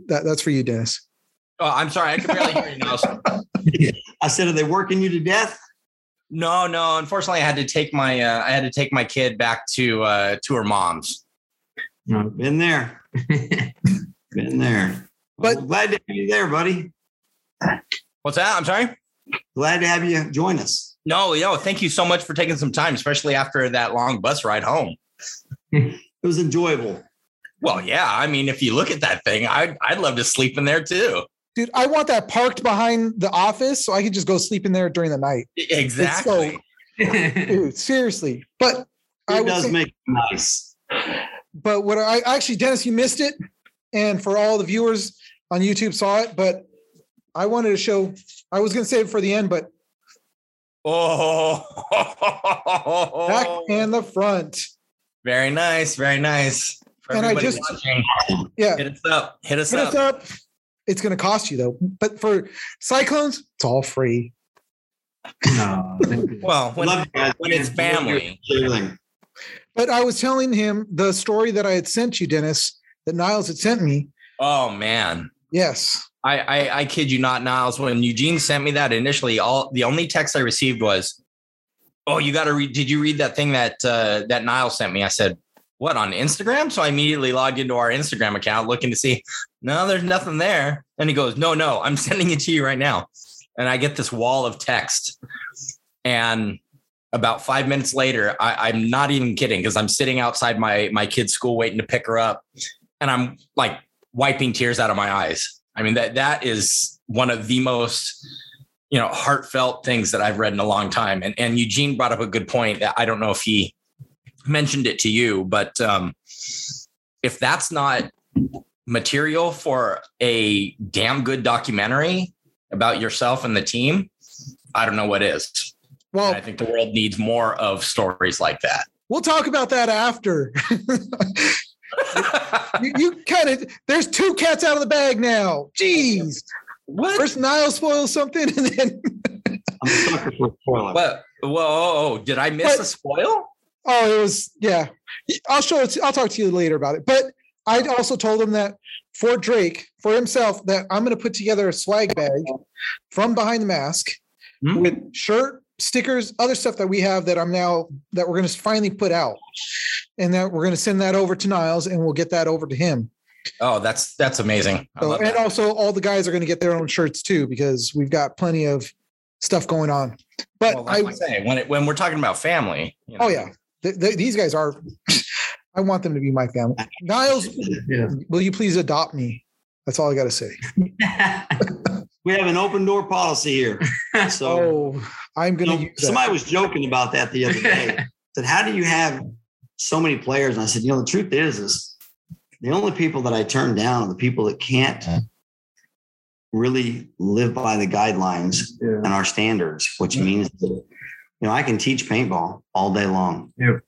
that, that's for you, Dennis. Oh, I'm sorry, I can barely hear you now. I said, are they working you to death? No, no. Unfortunately, I had to take my uh, I had to take my kid back to uh, to her mom's. No. Been there. Been there. But- Well, glad to have you there, buddy. What's that? I'm sorry. Glad to have you join us. No, no. Thank you so much for taking some time, especially after that long bus ride home. It was enjoyable. Well, yeah. I mean, if you look at that thing, I'd I'd love to sleep in there too. Dude, I want that parked behind the office so I could just go sleep in there during the night. Exactly. Dude, seriously. But I It would does say- make it nice. but what I actually, Dennis, you missed it. And for all the viewers on YouTube saw it, but I wanted to show, I was going to save it for the end, but Oh, back and the front. Very nice. Very nice. For And I just- watching, Yeah. hit us up. Hit us Hit up. us up. It's going to cost you though. But for Cyclones, it's all free. No. Well, when, Love you guys, when it's family. But I was telling him the story that I had sent you, Dennis, that Nyles had sent me. Oh man. Yes. I, I I kid you not, Nyles. When Eugene sent me that initially, all the only text I received was, "Oh, you got to read. Did you read that thing that uh, that Nyles sent me?" I said, "What on Instagram?" So I immediately logged into our Instagram account, looking to see. No, there's nothing there. And he goes, "No, no, I'm sending it to you right now." And I get this wall of text, and about five minutes later, I, I'm not even kidding because I'm sitting outside my my kid's school waiting to pick her up, and I'm like wiping tears out of my eyes. I mean that that is one of the most you know heartfelt things that I've read in a long time. And and Eugene brought up a good point. that I don't know if he mentioned it to you, but um, if that's not material for a damn good documentary about yourself and the team, I don't know what is. Well, And I think the world needs more of stories like that. we'll talk about that after. you you kind of there's two cats out of the bag now. Jeez. what? First Nyles spoils something and then I'm a sucker for spoiler. What? Whoa, oh, oh, did I miss What? a spoil? oh it was yeah. I'll show it to, I'll talk to you later about it. But I also told him that for Drake, for himself, that I'm gonna put together a swag bag from behind the mask Hmm. with shirt, stickers, other stuff that we have that I'm now that we're gonna finally put out. And that we're gonna send that over to Nyles and we'll get that over to him. Oh, that's that's amazing. I So, love and that. also all the guys are going to get their own shirts too because we've got plenty of stuff going on. But Well, I, like I say, when it, when we're talking about family, you oh, know, oh yeah, th- th- these guys are. I want them to be my family. Nyles, Yeah. will you please adopt me? That's all I got to say. we have an open door policy here. So Oh, I'm going to. use that. somebody was joking about that the other day. Said, "How do you have so many players?" And I said, "You know, the truth is, is the only people that I turn down are the people that can't really live by the guidelines Yeah. and our standards, which means that, you know, I can teach paintball all day long. Yep.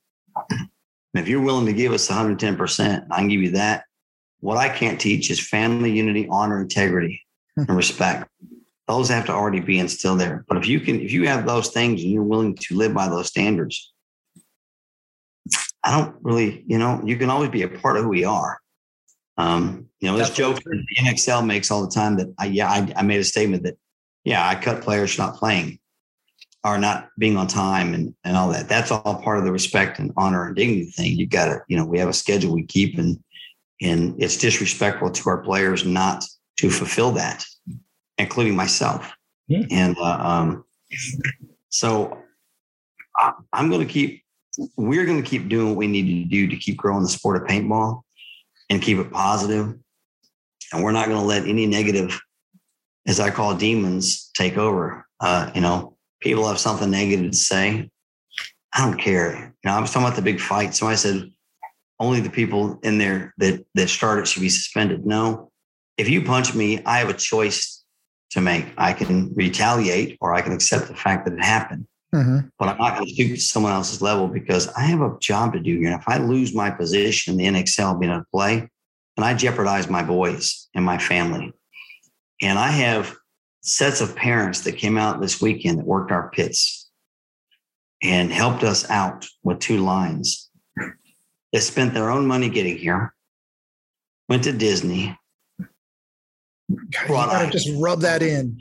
And if you're willing to give us 110%, I can give you that. What I can't teach is family, unity, honor, integrity, and respect. Those have to already be instilled there. But if you can, if you have those things and you're willing to live by those standards, I don't really, you know, you can always be a part of who we are. Um, you know, this joke that the NXL makes all the time that I, yeah, I, I made a statement that, yeah, I cut players for not playing or not being on time and, and all that. That's all part of the respect and honor and dignity thing. You got to, you know, we have a schedule we keep and, and it's disrespectful to our players not to fulfill that, including myself. Yeah. And, uh, um, so I, I'm going to keep, we're going to keep doing what we need to do to keep growing the sport of paintball and keep it positive. And we're not going to let any negative, as I call demons, take over. Uh, you know, people have something negative to say. I don't care. You know, I was talking about the big fight. So I said, only the people in there that that started should be suspended. No, if you punch me, I have a choice to make. I can retaliate or I can accept the fact that it happened Mhm. but I'm not going to stoop to someone else's level because I have a job to do here. And if I lose my position in the NXL being able to play, then I jeopardize my boys and my family. And I have sets of parents that came out this weekend that worked our pits and helped us out with two lines. They spent their own money getting here, went to Disney. God, you gotta just rub that in.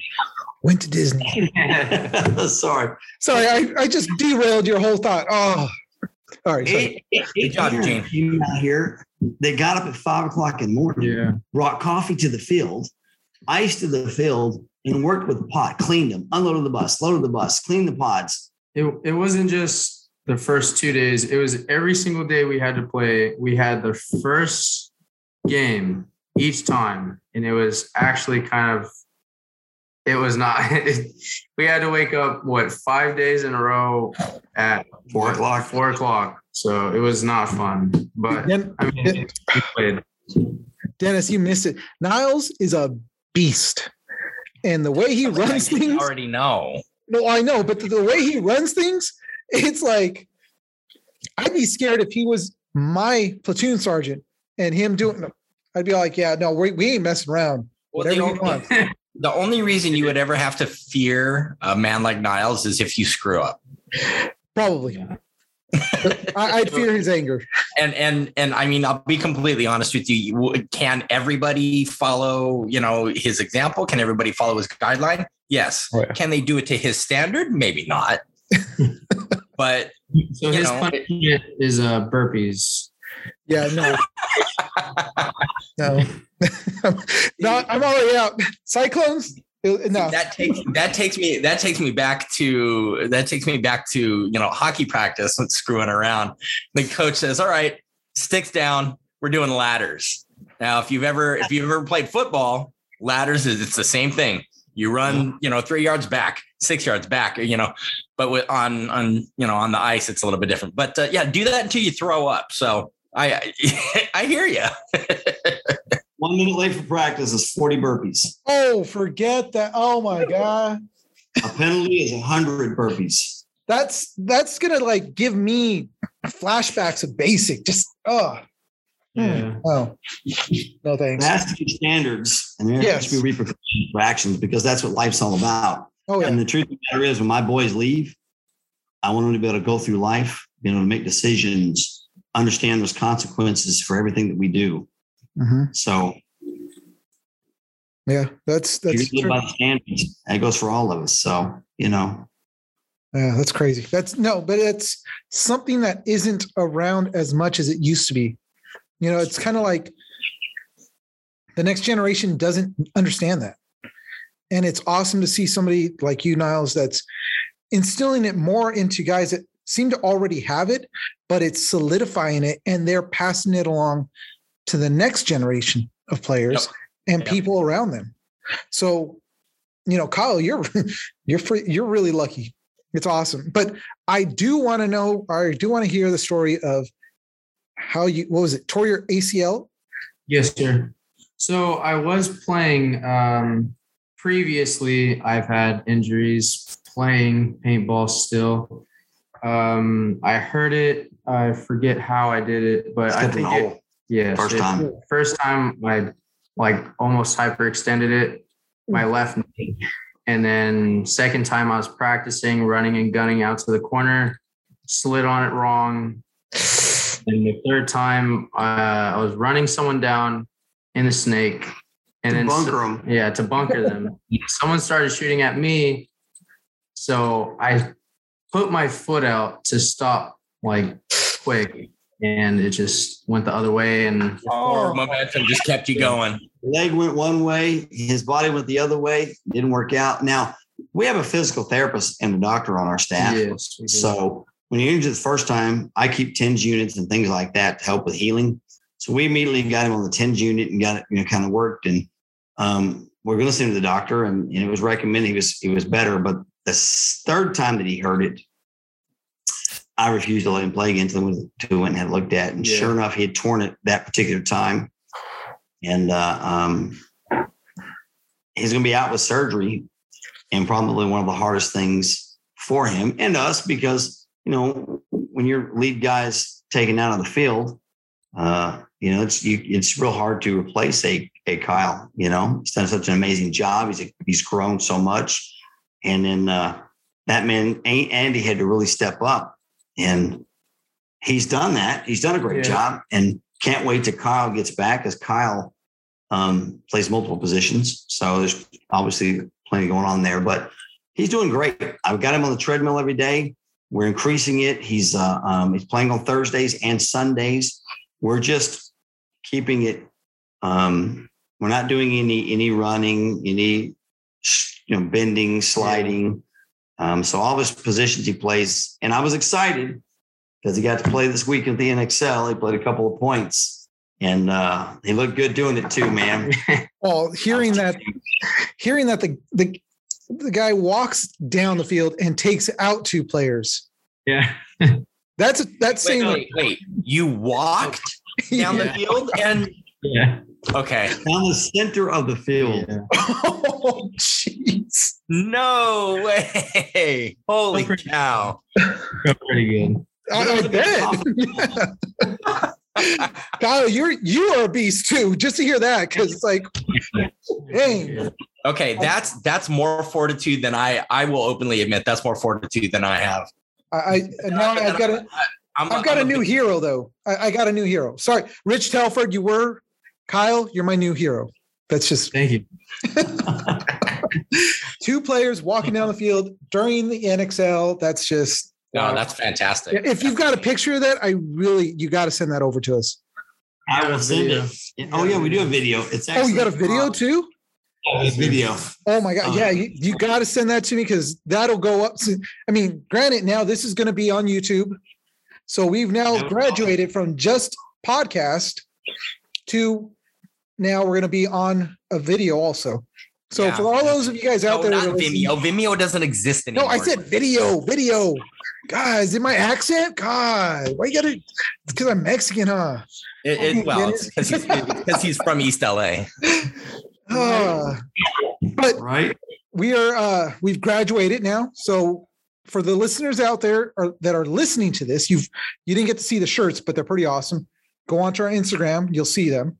Went to Disney. Sorry. Sorry, I, I just derailed your whole thought. Oh, all right. Sorry. Eight, eight, eight job, parents Gene. came out here. They got up at five o'clock in the morning. Yeah. brought coffee to the field, ice to the field, and worked with the pot, cleaned them, unloaded the bus, loaded the bus, cleaned the pods. It, it wasn't just the first two days. It was every single day we had to play. We had the first game each time. And it was actually kind of, it was not, we had to wake up, what, five days in a row at Four o'clock. Four o'clock. So it was not fun. But Den- I mean, it, we played. Dennis, you missed it. Nyles is a beast. And the way he Something I runs didn't things, already know. no, I know, but the, the way he runs things, it's like I'd be scared if he was my platoon sergeant and him doing it, I'd be like, yeah, no, we, we ain't messing around. Well, the Whatever you only- want. The only reason you would ever have to fear a man like Nyles is if you screw up. Probably. Yeah. I, I'd fear his anger. And and and I mean, I'll be completely honest with you. You- Can everybody follow, you know, his example? Can everybody follow his guideline? Yes. Oh, yeah. Can they do it to his standard? Maybe not. but So his know, punishment is uh, burpees. Yeah, no. no. no, I'm already out. Cyclones? No. that takes that takes me that takes me back to that takes me back to you know hockey practice and screwing around. The coach says, "All right, sticks down. We're doing ladders." Now, if you've ever if you've ever played football, ladders is it's the same thing. You run, you know, three yards back, six yards back, you know, but with on on you know on the ice, it's a little bit different. But uh, yeah, do that until you throw up. So I I hear you. One minute late for practice is 40 burpees. Oh, forget that. Oh my God. A penalty is 100 burpees. That's that's gonna like give me flashbacks of basic. Just oh Yeah. oh no There thanks. has standards and there Yes. has to be repercussions for actions because that's what life's all about. Oh yeah. And the truth of the matter is, when my boys leave, I want them to be able to go through life, be able to make decisions, understand there's consequences for everything that we do. Mhm. So Yeah, that's you that's true. by standards. That goes for all of us. So, you know, Yeah, that's crazy. That's no, but it's something that isn't around as much as it used to be. You know, it's kind of like the next generation doesn't understand that. And it's awesome to see somebody like you, Nyles, that's instilling it more into guys that seem to already have it, but it's solidifying it and they're passing it along to the next generation of players and Yep. people around them. So, you know, Kyle, you're you're free, you're really lucky. It's awesome. But I do want to know, or I do want to hear the story of how you what was it, tore your ACL? Yes, sir. So I was playing um, previously. I've had injuries playing paintball still. Um, I heard it. I forget how I did it, but I think it, yeah, First it- time. First time I like almost hyperextended it, my left knee. And then second time I was practicing running and gunning out to the corner, slid on it wrong. And the third time uh, I was running someone down in the snake. And To then bunker 'em. Yeah, to bunker them. someone started shooting at me. So I put my foot out to stop like quick and it just went the other way and Forward momentum just kept you going. leg went one way, his body went the other way, didn't work out. Now, we have a physical therapist and a doctor on our staff. yes. So when you're injured the first time, I keep TENS units and things like that to help with healing. So we immediately got him on the TENS unit and got it, you know, kind of worked. And um, we're going to send him to the doctor, and, and it was recommended he was he was better. But the third time that he heard it, I refused to let him play again until we until we went and had looked at. And Yeah. sure enough, he had torn it that particular time, and uh, um, he's going to be out with surgery, and probably one of the hardest things for him and us because you know when your lead guy's taken out of the field, uh, you know it's you, it's real hard to replace a a Kyle. You know he's done such an amazing job. He's he's grown so much, and then uh, that man Andy had to really step up, and he's done that. He's done a great Yeah. job, and can't wait till Kyle gets back as Kyle um, plays multiple positions. So there's obviously plenty going on there, but he's doing great. I've got him on the treadmill every day. We're increasing it. He's uh, um, he's playing on Thursdays and Sundays. We're just keeping it. Um, we're not doing any any running, any you know bending, sliding. Um, so all of his positions he plays, and I was excited because he got to play this week at the NXL. He played a couple of points, and uh, he looked good doing it too, man. Well, hearing that, hearing that the the the guy walks down the field and takes out two players. yeah. That's that's Wait, saying wait, wait. You walked down the field and Yeah. Okay. down the center of the field. yeah. oh jeez. No way. Holy pretty- cow. Felt pretty good. I, I bet. Kyle, you're you are a beast too. Just to hear that, because it's like, dang. Okay, that's that's more fortitude than I I will openly admit. That's more fortitude than I have. I, I now I've got a I'm, I've got I'm a new big- hero though. I, I got a new hero. Sorry, Rich Telford, you were Kyle. You're my new hero. That's just Thank you. two players walking down the field during the NXL. That's just No, that's fantastic. if you've got a picture of that, I really you got to send that over to us. I will send it. Oh yeah, we do a video. It's Oh, you got a actually- video too? Oh, video. Oh my god, Uh, yeah, you, you got to send that to me because that'll go up. So- I mean, granted, now this is going to be on YouTube, so we've now graduated from just podcast to now we're going to be on a video also. So Yeah. for all those of you guys out No, there, not Vimeo. Vimeo doesn't exist anymore. no. I said video, video. Guys, in my accent, God, why you got to? Because I'm Mexican, huh? It, it, well, it's because he's, he's from East LA. Ah. but Right? we are uh we've graduated now so for the listeners out there are, that are listening to this you've you didn't get to see the shirts but they're pretty awesome go onto our instagram you'll see them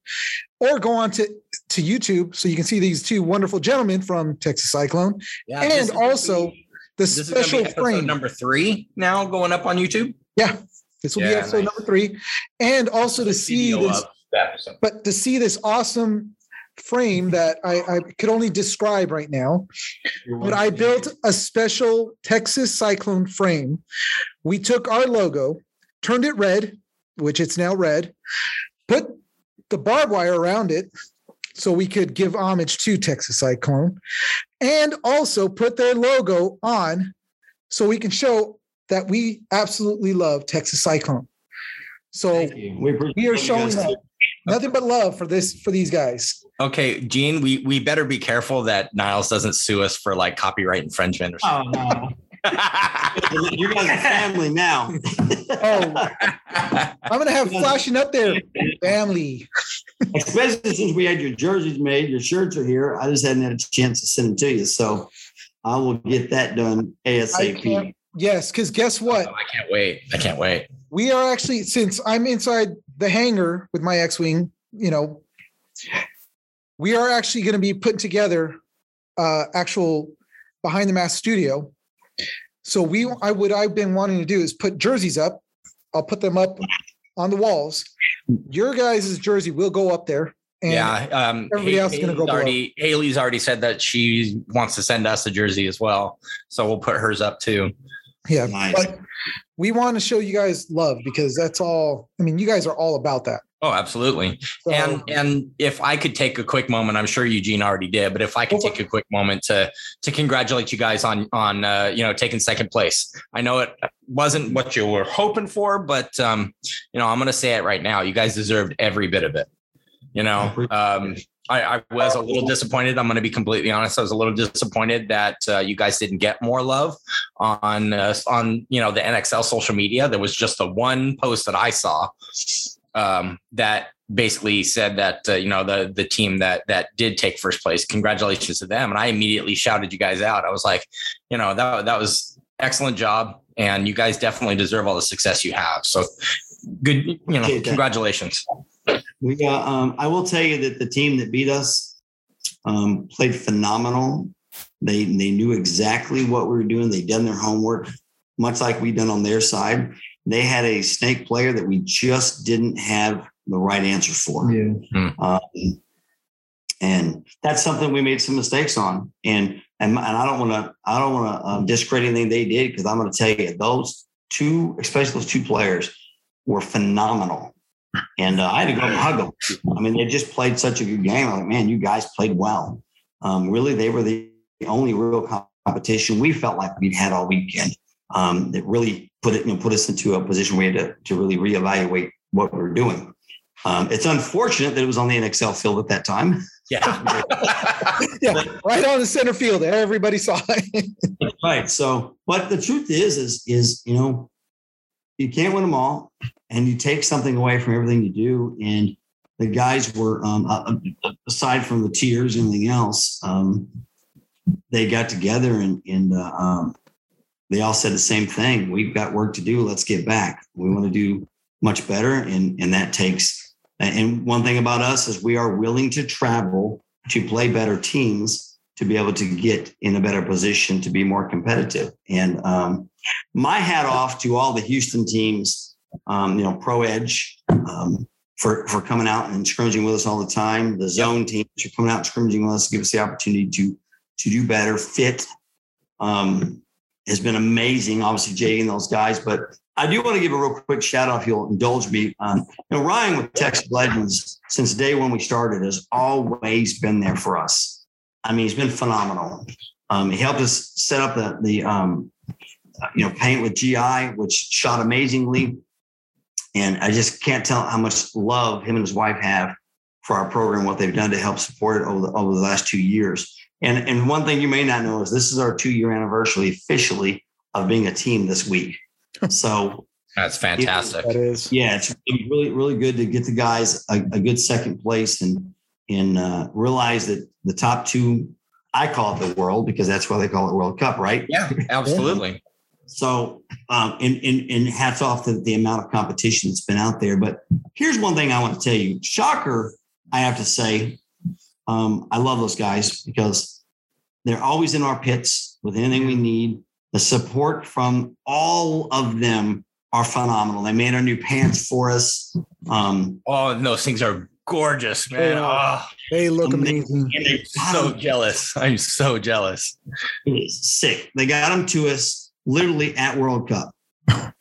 or go on to to youtube so you can see these two wonderful gentlemen from texas cyclone Yeah, and also be- the this is gonna be special frame number three now going up on YouTube. yeah this will be Yeah, episode nice. number three and also to see this episode. but to see this awesome frame that I, I could only describe right now but I built a special Texas Cyclone frame. We took our logo, turned it red, which it's now red, put the barbed wire around it so we could give homage to Texas Cyclone, and also put their logo on so we can show that we absolutely love Texas Cyclone. So We, we are showing guys that nothing but love for this for these guys. Okay, Gene, we we better be careful that Nyles doesn't sue us for like copyright infringement or something. Oh no. You guys are family now. Oh, I'm gonna have flashing up there, family. Especially since we had your jerseys made, your shirts are here. I just hadn't had a chance to send them to you. So I will get that done ASAP. Yes, because guess what? Oh, I can't wait. I can't wait. We are actually since I'm inside the hangar with my X-wing. You know, we are actually going to be putting together uh actual behind the mask studio. So we, I would, I've been wanting to do is put jerseys up. I'll put them up on the walls. Your guys' jersey will go up there. And yeah. Um, everybody else is gonna Haley's go below. already, Haley's already said that she wants to send us a jersey as well. So we'll put hers up too. yeah. Nice. But we want to show you guys love because that's all. I mean, you guys are all about that. Oh, absolutely. So, And and if I could take a quick moment, I'm sure Eugene already did, but if I could take a quick moment to to congratulate you guys on on uh, you know taking second place. I know it wasn't what you were hoping for, but um, you know I'm going to say it right now. You guys deserved every bit of it. You know, um, I, I was a little disappointed. I'm going to be completely honest. I was a little disappointed that uh, you guys didn't get more love on uh, on you know the NXL social media. There was just the one post that I saw um, that basically said that uh, you know the the team that that did take first place. Congratulations to them! And I immediately shouted you guys out. I was like, you know that that was excellent job, and you guys definitely deserve all the success you have. So good, you know, congratulations. We uh, um, I will tell you that the team that beat us um, played phenomenal. They they knew exactly what we were doing. They done their homework, much like we done on their side. They had a snake player that we just didn't have the right answer for. Yeah. Um, and that's something we made some mistakes on. And and, and I don't want to I don't want to um, discredit anything they did because I'm going to tell you those two, especially those two players, were phenomenal. And uh, I had to go and hug them. I mean, they just played such a good game. I'm like, man, you guys played well. Um, really, they were the only real competition we felt like we'd had all weekend. Um, that really put it, you know, put us into a position where we had to, to really reevaluate what we were doing. Um, it's unfortunate that it was on the NXL field at that time. Yeah. yeah, right on the center field. Everybody saw it. Right. So, but the truth is, is, is, you know, you can't win them all and you take something away from everything you do. And the guys were, um, aside from the tears and everything else, um, they got together and, and, uh, um, they all said the same thing. We've got work to do. Let's get back. We want to do much better. And, and that takes, and one thing about us is we are willing to travel to play better teams to be able to get in a better position to be more competitive. And um, my hat off to all the Houston teams, um, you know, Pro Edge, um, for, for coming out and scrimmaging with us all the time. The zone teams are coming out and scrimmaging with us, give us the opportunity to to do better. Fit um, has been amazing, obviously Jay and those guys. But I do want to give a real quick shout out, if you'll indulge me. Um, you know, Ryan with Texas Legends since day when we started has always been there for us. I mean, he's been phenomenal. Um, he helped us set up the the um, you know paint with GI, which shot amazingly. And I just can't tell how much love him and his wife have for our program, what they've done to help support it over the, over the last two years. And, and one thing you may not know is this is our two year anniversary officially of being a team this week. So that's fantastic. That is. Yeah, it's really, really good to get the guys a, a good second place and and uh, realize that the top two, I call it the world because that's why they call it World Cup, right? Yeah, absolutely. So, um, and, and, and hats off to the amount of competition that's been out there. But here's one thing I want to tell you shocker, I have to say, um, I love those guys because they're always in our pits with anything we need. The support from all of them are phenomenal. They made our new pants for us. Um, oh, and those things are gorgeous, man. Oh, they look amazing. I'm so jealous. I'm so jealous. Sick. They got them to us literally at World Cup.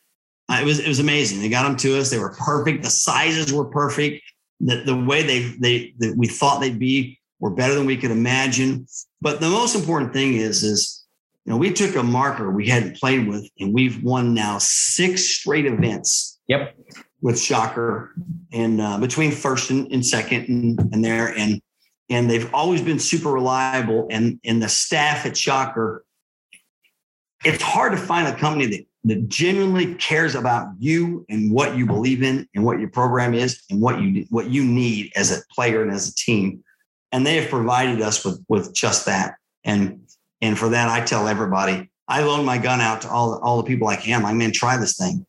Uh, it was it was amazing. They got them to us. They were perfect. The sizes were perfect. The, the way they they that we thought they'd be were better than we could imagine. But the most important thing is is you know we took a marker we hadn't played with and we've won now six straight events. Yep. With Shocker and uh, between first and, and second and, and there and and they've always been super reliable and and the staff at Shocker it's hard to find a company that, that genuinely cares about you and what you believe in and what your program is and what you what you need as a player and as a team. And they have provided us with with just that. And and for that, I tell everybody, I loan my gun out to all, all the people I can. I'm going to try this thing.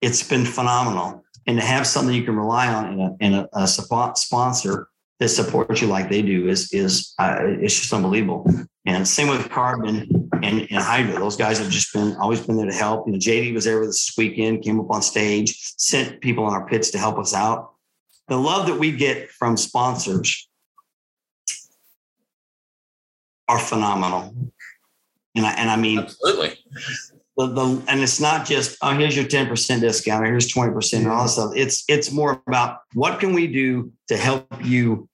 It's been phenomenal. And to have something you can rely on and a, in a, a sponsor that supports you like they do is is uh, it's just unbelievable. And same with Carbon and, and Hydra. Those guys have just been always been there to help. You know, JD was there with us this weekend, came up on stage, sent people in our pits to help us out. The love that we get from sponsors are phenomenal. And I and I mean absolutely. The, the, and it's not just oh here's your 10% discount or here's 20% and all this stuff it's it's more about what can we do to help you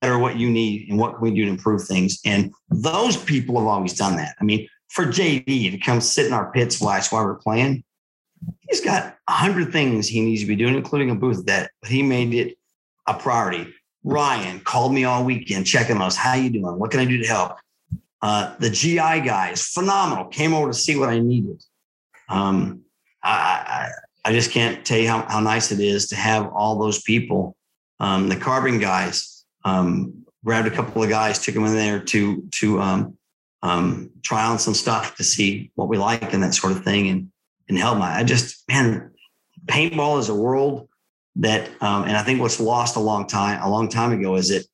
better what you need and what we do to improve things. And those people have always done that. I mean for jd to come sit in our pits watch while we're playing he's got a hundred things he needs to be doing including a booth that he made it a priority. Ryan called me all weekend checking us how you doing? What can i do to help? Uh, the GI guys, phenomenal, came over to see what I needed. Um, I, I, I, just can't tell you how, how nice it is to have all those people. Um, the carbon guys um, grabbed a couple of guys, took them in there to to um, um, try on some stuff to see what we like and that sort of thing, and and help. My, I just man, paintball is a world that, um, and I think what's lost a long time a long time ago is that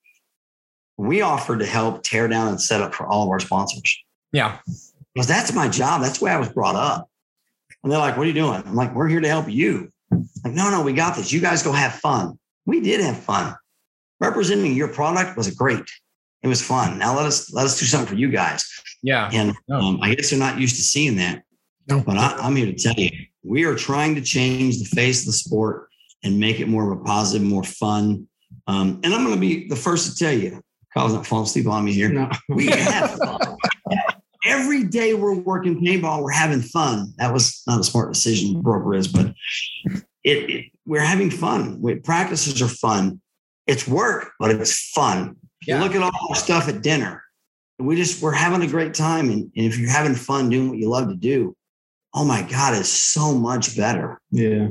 we offered to help tear down and set up for all of our sponsors. Yeah. Because that's my job. That's the way I was brought up. And they're like, what are you doing? I'm like, we're here to help you. Like, no, no, we got this. You guys go have fun. We did have fun. Representing your product was great. It was fun. Now let us let us do something for you guys. Yeah. And um, I guess they're not used to seeing that. No. But I, I'm here to tell you, we are trying to change the face of the sport and make it more of a positive, more fun. Um, and I'm going to be the first to tell you, Kyle's not falling asleep on me here. No. We have fun. Every day we're working paintball, we're having fun. That was not a smart decision, broker is, but it, it we're having fun. We, practices are fun. It's work, but it's fun. Yeah. You look at all the stuff at dinner. And we just we're having a great time. And, and if you're having fun doing what you love to do, oh my God, it's so much better. Yeah.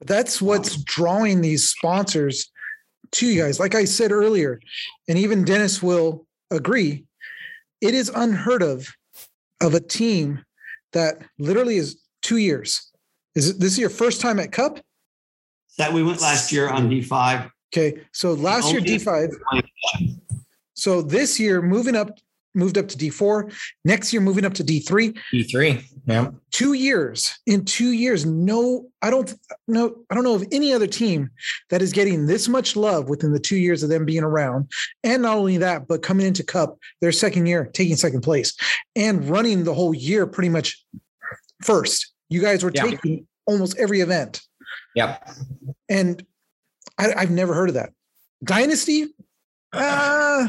That's what's drawing these sponsors to you guys. Like I said earlier, and even Dennis will agree, it is unheard of of a team that literally is two years. Is it, this is your first time at Cup? That we went last year on D5. Okay, so last year D5. So this year moving up, moved up to D4. Next year moving up to D3. D3. Yeah. Two years. In two years, no, I don't know. I don't know of any other team that is getting this much love within the two years of them being around. And not only that, but coming into Cup their second year, taking second place, and running the whole year pretty much first. You guys were Yeah. taking almost every event. Yep. and I, I've never heard of that. Dynasty, uh,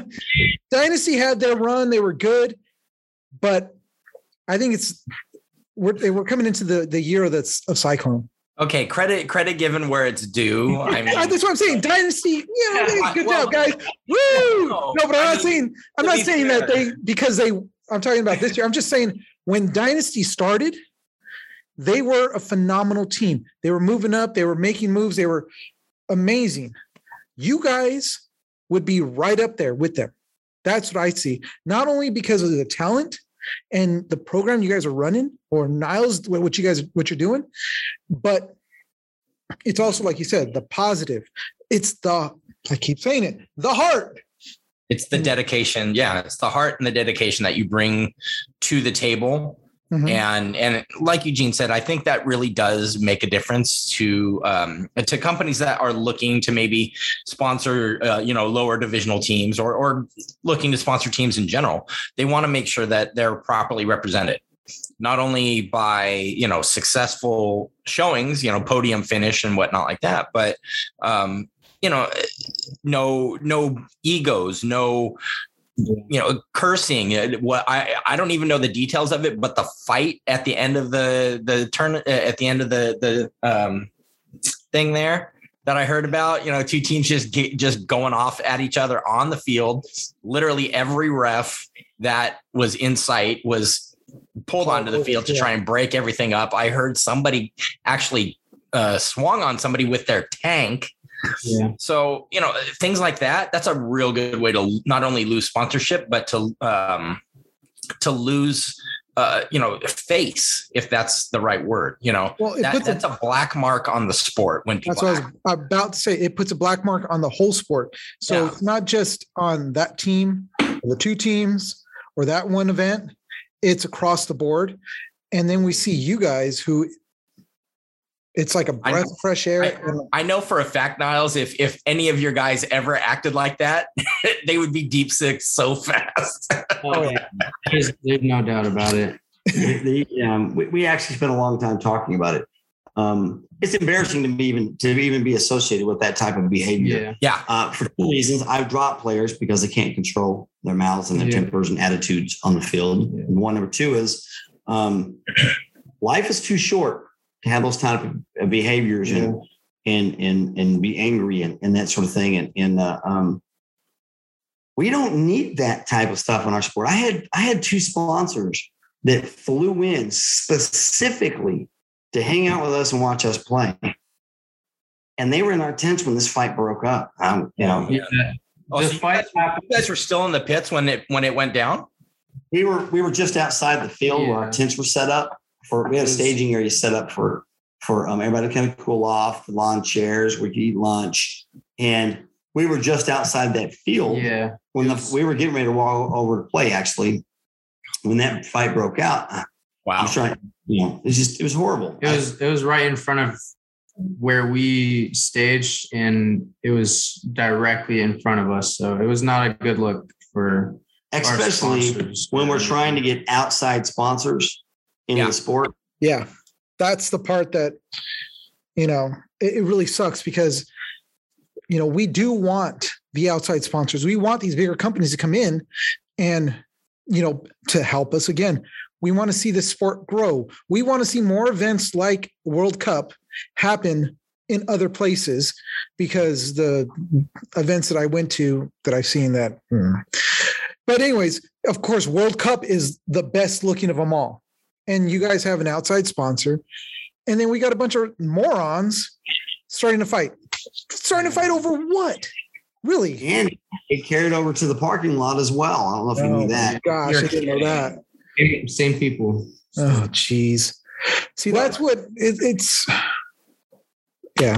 Dynasty had their run; they were good, but I think it's we're they were coming into the the year that's of Cyclone. Okay. Credit credit given where it's due. I mean, that's what I'm saying. Dynasty, know, Yeah, good well, job, guys. Woo! no, No, but I'm I not mean, saying I'm not saying that they because they. I'm talking about this year. I'm just saying when Dynasty started, they were a phenomenal team. They were moving up. They were making moves. They were amazing. You guys would be right up there with them. That's what I see. Not only because of the talent and the program you guys are running, or Nyles, what you guys what you're doing, but it's also like you said, the positive. It's the I keep saying it, the heart. it's the dedication. Yeah. It's the heart and the dedication that you bring to the table. Mhm. and and like Eugene said, I think that really does make a difference to um, to companies that are looking to maybe sponsor uh, you know lower divisional teams or or looking to sponsor teams in general. They want to make sure that they're properly represented, not only by you know successful showings, you know podium finish and whatnot like that, but um, you know no no egos, no you know cursing uh, what i i don't even know the details of it but the fight at the end of the the turn uh, at the end of the the um thing there that i heard about you know two teams just get, just going off at each other on the field. Literally every ref that was in sight was pulled onto the field to try and break everything up. I heard somebody actually uh swung on somebody with their tank Yeah. so, you know, things like that, that's a real good way to not only lose sponsorship, but to um to lose uh, you know, face, if that's the right word, you know. Well, it That, puts a- a black mark on the sport when people That's what I was about to say. It puts a black mark on the whole sport. So Yeah. it's not just on that team or the two teams or that one event, it's across the board. And then we see you guys who it's like a breath of fresh air. I- I know for a fact, Nyles, if if any of your guys ever acted like that, they would be deep sick so fast. Oh, yeah. There's, there's no doubt about it. the, um, we, we actually spent a long time talking about it. Um, it's embarrassing to me even to even be associated with that type of behavior. Yeah. yeah. Uh, for two reasons, I've dropped players because they can't control their mouths and their Yeah. tempers and attitudes on the field. Yeah. And one number two is um, life is too short to have those type of of behaviors and and and and be angry and, and that sort of thing. And and uh, um, we don't need that type of stuff in our sport. I had I had two sponsors that flew in specifically to hang out with us and watch us play. And they were in our tents when this fight broke up. Um, you know, Yeah. Oh, so you fight guys, happened. you guys were still in the pits when it when it went down. we were we were just outside the field where our tents were set up for we had a staging area set up for for um, everybody to kind of cool off, the lawn chairs, we could eat lunch. And we were just outside that field Yeah. when It the, we were getting ready to walk over to play actually. When that fight broke out, I'm Wow. trying, you know, it's just it was horrible. It was it was right in front of where we staged and it was directly in front of us. So it was not a good look for especially sponsors. when we're trying to get outside sponsors into Yeah. the sport. yeah, that's the part that, you know, it, it really sucks because, you know, we do want the outside sponsors. We want these bigger companies to come in and, you know, to help us again. We want to see the sport grow. We want to see more events like World Cup happen in other places because the events that I went to that I've seen that. hmm. But anyways, of course, World Cup is the best looking of them all. And you guys have an outside sponsor. And then we got a bunch of morons starting to fight. Starting to fight over what? Really? And it carried over to the parking lot as well. I don't know if you Oh knew that. Gosh, I You're didn't know that. Same- same people. Oh, jeez. See, that's what it, it's. Yeah.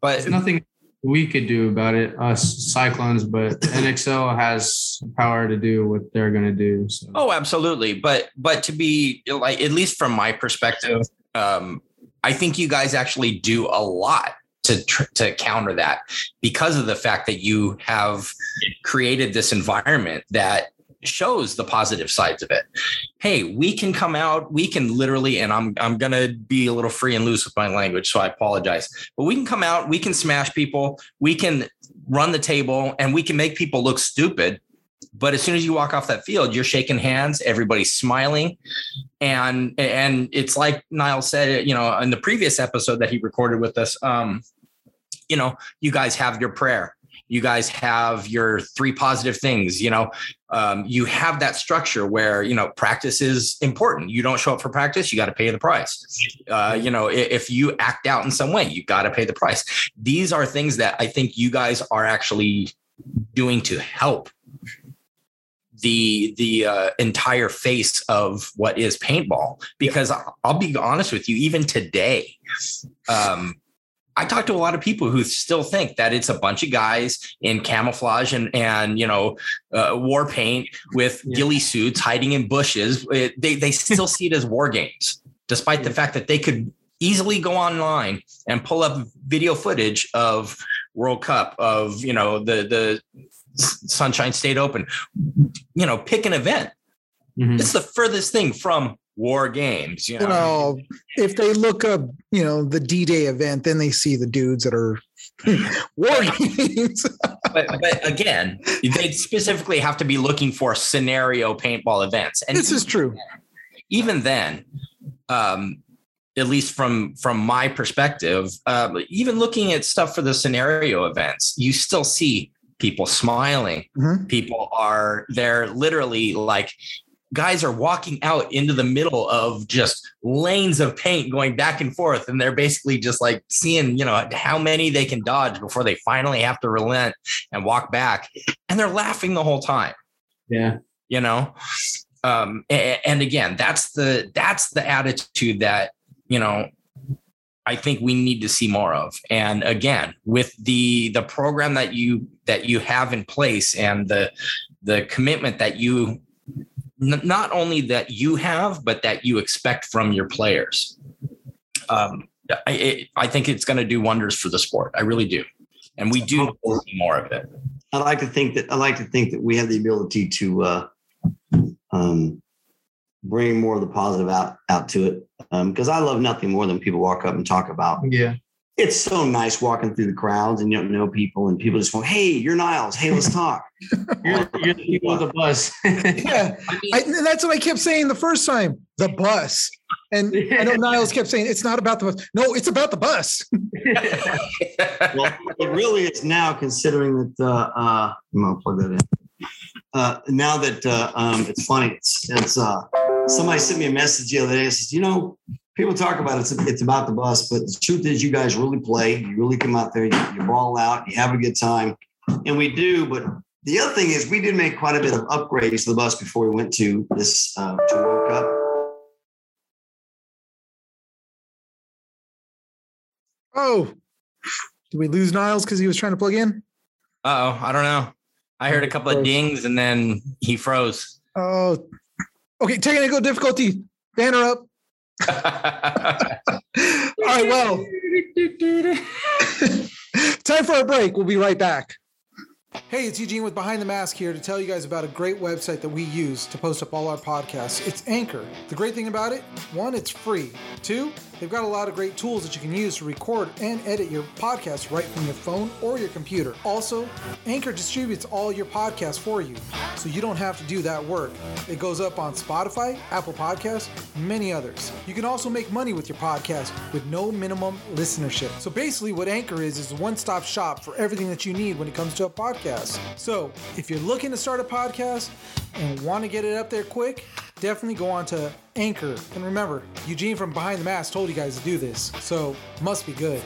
But it's nothing we could do about it, us Cyclones, but NXL has power to do what they're going to do. So. Oh, absolutely. But but to be like at least from my perspective, um, I think you guys actually do a lot to to counter that because of the fact that you have created this environment that shows the positive sides of it. Hey, we can come out, we can literally, and I'm I'm gonna be a little free and loose with my language, so I apologize. But we can come out, we can smash people, we can run the table, and we can make people look stupid. But as soon as you walk off that field, you're shaking hands, everybody's smiling, and and it's like Niall said, you know, in the previous episode that he recorded with us, um, you know, you guys have your prayer you guys have your three positive things you know? Um, you have that structure where you know practice is important. You don't show up for practice you got to pay the price. Uh, you know if, if you act out in some way you got to pay the price. These are things that i think you guys are actually doing to help the the uh, entire face of what is paintball. Because I'll, be honest with you even today um, I talk to a lot of people who still think that it's a bunch of guys in camouflage and and you know uh, war paint with Yeah. ghillie suits hiding in bushes. It- they they still see it as war games, despite the fact that they could easily go online and pull up video footage of World Cup of you know the the Sunshine State Open. You know, pick an event. Mhm. It's the furthest thing from war games. You know, You know, if they look up, you know, the D Day event, then they see the dudes that are war games. but, but again, they specifically have to be looking for scenario paintball events. And this is true. even then, um, at least from from my perspective, uh, even looking at stuff for the scenario events, you still see people smiling. Mhm. People are they're literally like guys are walking out into the middle of just lanes of paint going back and forth and they're basically just like seeing you know how many they can dodge before they finally have to relent and walk back and they're laughing the whole time. Yeah. you know? Um and again that's the that's the attitude that you know i think we need to see more of. And again with the the program that you that you have in place and the the commitment that you n- not only that you have but that you expect from your players um i it, i think it's going to do wonders for the sport i really do and we do see more of it I like to think that I like to think that we have the ability to uh, um, bring more of the positive out out to it. Because I love nothing more than people walk up and talk about. Yeah. It's so nice walking through the crowds and you don't know people and people just go, "Hey, you're Nyles. Hey, let's talk." You're, you're the people with the bus. Yeah. I, and that's what I kept saying the first time the bus. And I know Nyles kept saying it's not about the bus. No, it's about the bus. well, it really is now, considering that. Uh, uh, I'm gonna plug that in. Uh, now that uh, um, it's funny, it's it's uh, somebody sent me a message the other day. It says, you know, people talk about it's it's about the bus, but the truth is, you guys really play. You really come out there, you, you ball out, you have a good time, and we do. But the other thing is, we did make quite a bit of upgrades to the bus before we went to this uh, to World Cup. Oh, did we lose Nyles because he was trying to plug in? Uh oh, I don't know. I heard a couple of dings and then he froze. Oh, okay. Technical difficulty. Banner up. All right. Well, time for a break. We'll be right back. Hey, it's Eugene with Behind the Mask here to tell you guys about a great website that we use to post up all our podcasts. It's Anchor. The great thing about it, one, it's free. Two, they've got a lot of great tools that you can use to record and edit your podcast right from your phone or your computer. Also, Anchor distributes all your podcasts for you, so you don't have to do that work. It goes up on Spotify, Apple Podcasts, many others. You can also make money with your podcast with no minimum listenership. So basically, what Anchor is is a one-stop shop for everything that you need when it comes to a podcast. So if you're looking to start a podcast and want to get it up there quick, definitely go on to Anchor. And remember, Eugene from Behind the Mask told you guys to do this, so must be good.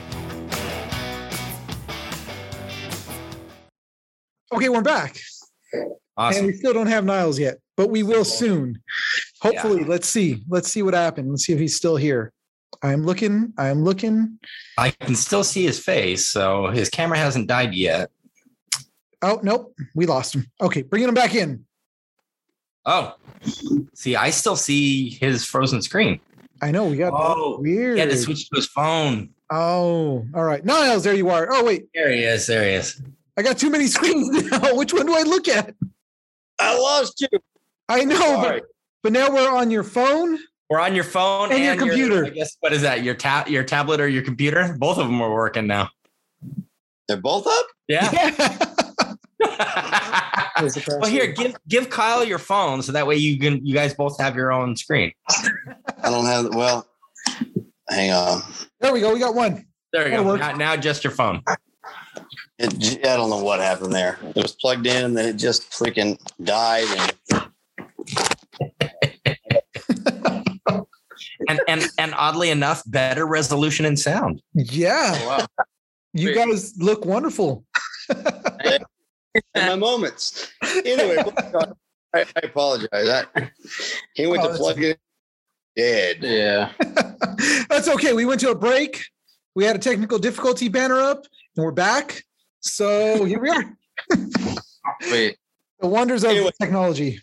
Okay, we're back. Awesome. And we still don't have Nyles yet, but we will soon. Hopefully, let's see. Let's see what happened. Let's see if he's still here. I'm looking. I'm looking. I can still see his face, so his camera hasn't died yet. Oh nope, we lost him. Okay, bringing him back in. Oh, see, I still see his frozen screen. I know we got Oh, weird. He had to switch to his phone. Oh, all right. Nyles, there you are. Oh wait, There he is. There he is. I got too many screens now. Which one do I look at? I lost you. I know, but, but now we're on your phone. We're on your phone And your computer. I guess what is that? Your tab, your tablet, or your computer? Both of them are working now. They're both up. Yeah. Yeah. well, here, give give Kyle your phone so that way you can you guys both have your own screen. I don't have. Well, hang on. there we go. We got one. There you That'll go. Now, now just your phone. It, I don't know what happened there. It was plugged in and then it just freaking died. And And and and oddly enough, better resolution and sound. Yeah, oh, wow. you Great. guys look wonderful. In my moments. Anyway, I, I apologize. I, he went Oh, to plug it. Dead. Yeah. That's okay. We went to a break. We had a technical difficulty banner up, and we're back. So here we are. Wait. The wonders of Anyway. technology.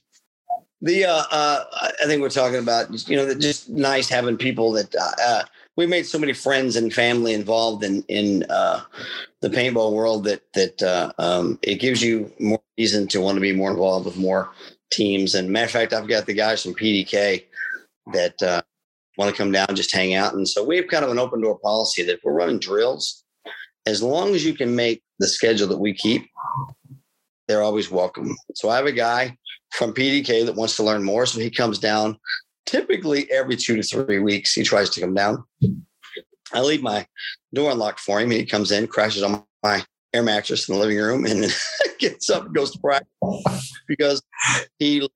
The uh, uh, I think we're talking about just, you know just nice having people that uh, uh, we made so many friends and family involved in in uh, the paintball world that that uh, um, it gives you more reason to want to be more involved with more teams. And matter of fact, I've got the guys from PDK that uh, want to come down just hang out. And so we have kind of an open door policy that if we're running drills, as long as you can make the schedule that we keep, they're always welcome. So I have a guy from PDK that wants to learn more. So he comes down typically every two to three weeks. He tries to come down. I leave my door unlocked for him. He comes in, crashes on my air mattress in the living room, and gets up and goes to practice because he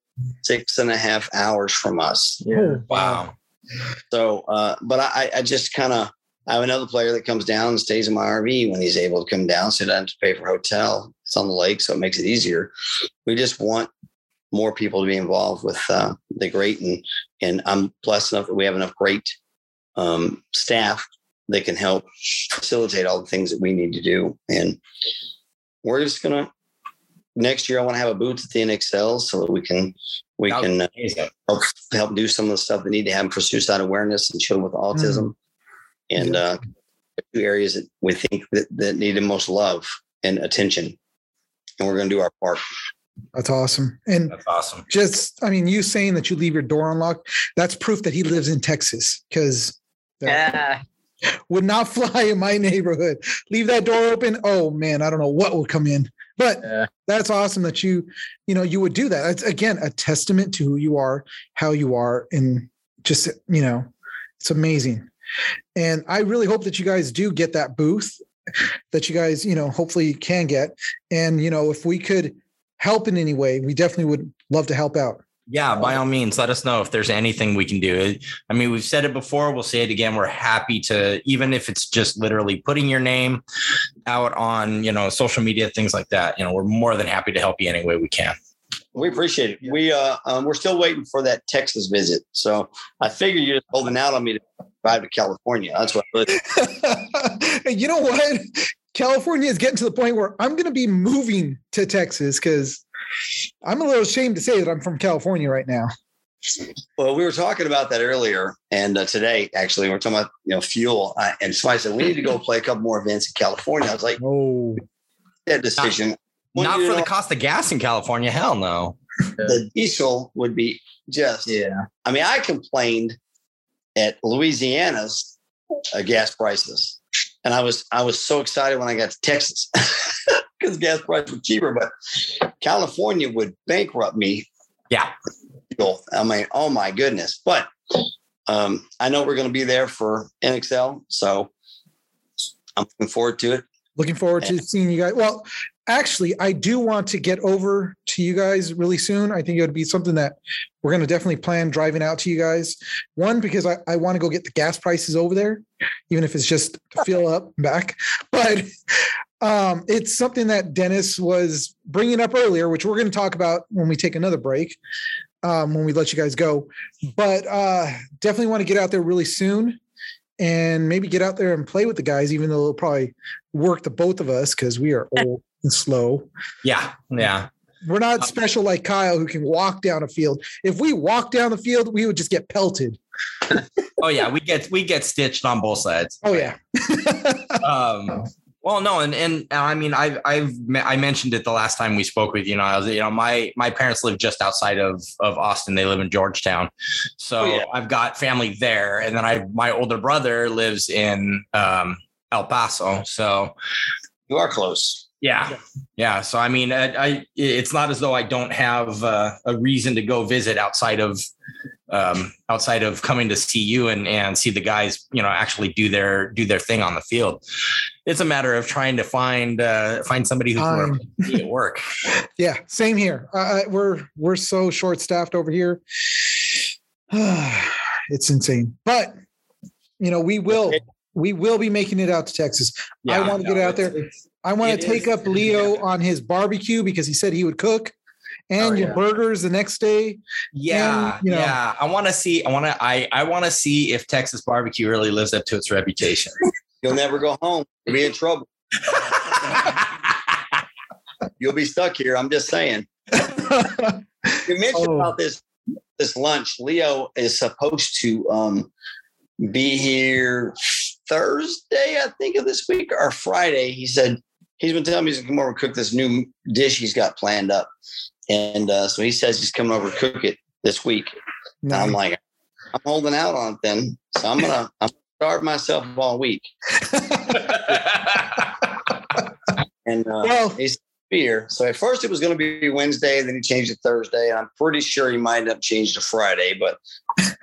six and a half hours from us. Oh, Wow. So, uh, but I, I just kind of I have another player that comes down and stays in my RV when he's able to come down, so he doesn't have to pay for hotel. It's on the lake, so it makes it easier. We just want more people to be involved with uh, the great, and and I'm blessed enough that we have enough great um, staff that can help facilitate all the things that we need to do. And we're just gonna next year. I want to have a booth at the NXL so that we can we That can uh, help help do some of the stuff that need to happen for suicide awareness and children with autism, and uh, two areas that we think that, that need the most love and attention. And we're going to do our part. That's awesome. And That's awesome. just, I mean, you saying that you leave your door unlocked, that's proof that he lives in Texas because Yeah. would not fly in my neighborhood. Leave that door open. Oh man, I don't know what would come in. But Yeah. that's awesome that you, you know, you would do that. It's again a testament to who you are, how you are, and just you know, it's amazing. And I really hope that you guys do get that booth that you guys, you know, hopefully can get. And you know, if we could help in any way, we definitely would love to help out. Yeah, by all means, let us know if there's anything we can do. I mean, we've said it before, we'll say it again. We're happy to, even if it's just literally putting your name out on, you know, social media, things like that. You know, we're more than happy to help you any way we can. We appreciate it. We uh, um, we're still waiting for that Texas visit. So I figure you're just holding out on me to drive to California. That's what. you know what? California is getting to the point where I'm going to be moving to Texas because I'm a little ashamed to say that I'm from California right now. Well, we were talking about that earlier, and uh, today actually we are talking about you know fuel, uh, and somebody said we need to go play a couple more events in California. I was like, Oh, that decision. Well, Not for the cost of gas in California. Hell no. the diesel would be just. Yeah. I mean, I complained at Louisiana's uh, gas prices, and I was I was so excited when I got to Texas because gas prices were cheaper. But California would bankrupt me. Yeah. I mean, oh my goodness! But um, I know we're going to be there for NXL, so I'm looking forward to it. looking forward to seeing you guys. Well, actually, I do want to get over to you guys really soon. I think it would be something that we're going to definitely plan driving out to you guys. One, because I, I want to go get the gas prices over there, even if it's just to fill up and back. But um, it's something that Dennis was bringing up earlier, which we're going to talk about when we take another break. um, when we let you guys go. But uh, definitely want to get out there really soon and maybe get out there and play with the guys, even though it'll probably work the both of us because we are old and slow. Yeah, yeah. We're not special like Kyle who can walk down a field. If we walk down the field, we would just get pelted. Oh yeah, we get we get stitched on both sides. Oh yeah. um well no and and i mean i've i've i mentioned it the last time we spoke with you know i was you know my my parents live just outside of of austin they live in georgetown so Oh, yeah. i've got family there and then i my older brother lives in um el paso so You are close. Yeah yeah so i mean I, I it's not as though i don't have uh, a reason to go visit outside of um, outside of coming to see you and and see the guys you know actually do their do their thing on the field it's a matter of trying to find uh, find somebody who's Time. working at work Yeah, same here. Uh, we're we're so short staffed over here. it's insane, but you know we will we will be making it out to Texas. I want to get out there. it's- I want to take is- up Leo on his barbecue because he said he would cook, and Oh, your yeah. burgers the next day. yeah And, you know- yeah i want to see i want to i i want to see if texas barbecue really lives up to its reputation You'll never go home. You'll be in trouble. You'll be stuck here. I'm just saying. You mentioned Oh. about this this lunch. Leo is supposed to um, be here Thursday, I think, of this week or Friday. He said he's been telling me he's gonna come over and cook this new dish he's got planned up, and uh, so he says he's coming over to cook it this week. And I'm like, I'm holding out on it then, so I'm gonna I'm gonna starve myself all week. And uh, well, he's here. So at first it was going to be Wednesday, then he changed it Thursday. And I'm pretty sure he might end up changing to Friday, but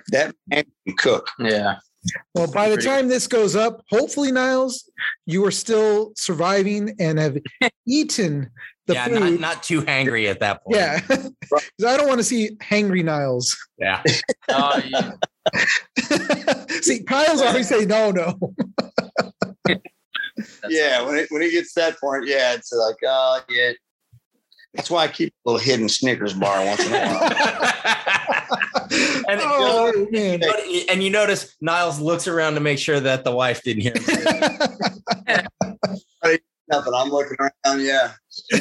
that man can cook. Yeah. Well, by the pretty- time this goes up, hopefully, Nyles, you are still surviving and have eaten the yeah food. not, not too hangry at that point yeah, 'Cause I don't want to see hangry Nyles. yeah Oh, yeah. see, Kyle's always say no, no. yeah, when it when it gets that point, yeah, it's like, oh yeah. That's why I keep a little hidden Snickers bar once in a while. and, oh man. and you notice Nyles looks around to make sure that the wife didn't hear him. Nothing. I'm looking around. Yeah,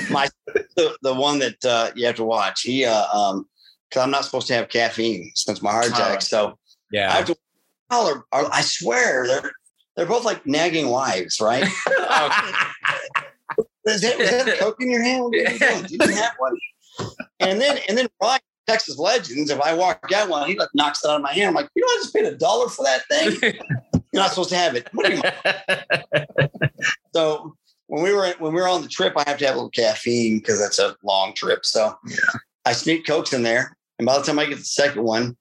my the, the one that uh, you have to watch. He uh, um, because I'm not supposed to have caffeine since my heart attack. So I yeah. have to. Are, are- I swear they're they're both like nagging wives, right? Is that, is that a coke in your hand? What are you doing? You didn't have one. And then and then Brian, Texas Legends, if I walk out one, he like knocks it out of my hand. I'm like, you know, I just paid a dollar for that thing. You're not supposed to have it. What you So when we were when we were on the trip, I have to have a little caffeine because that's a long trip. So I sneak cokes in there, and by the time I get the second one,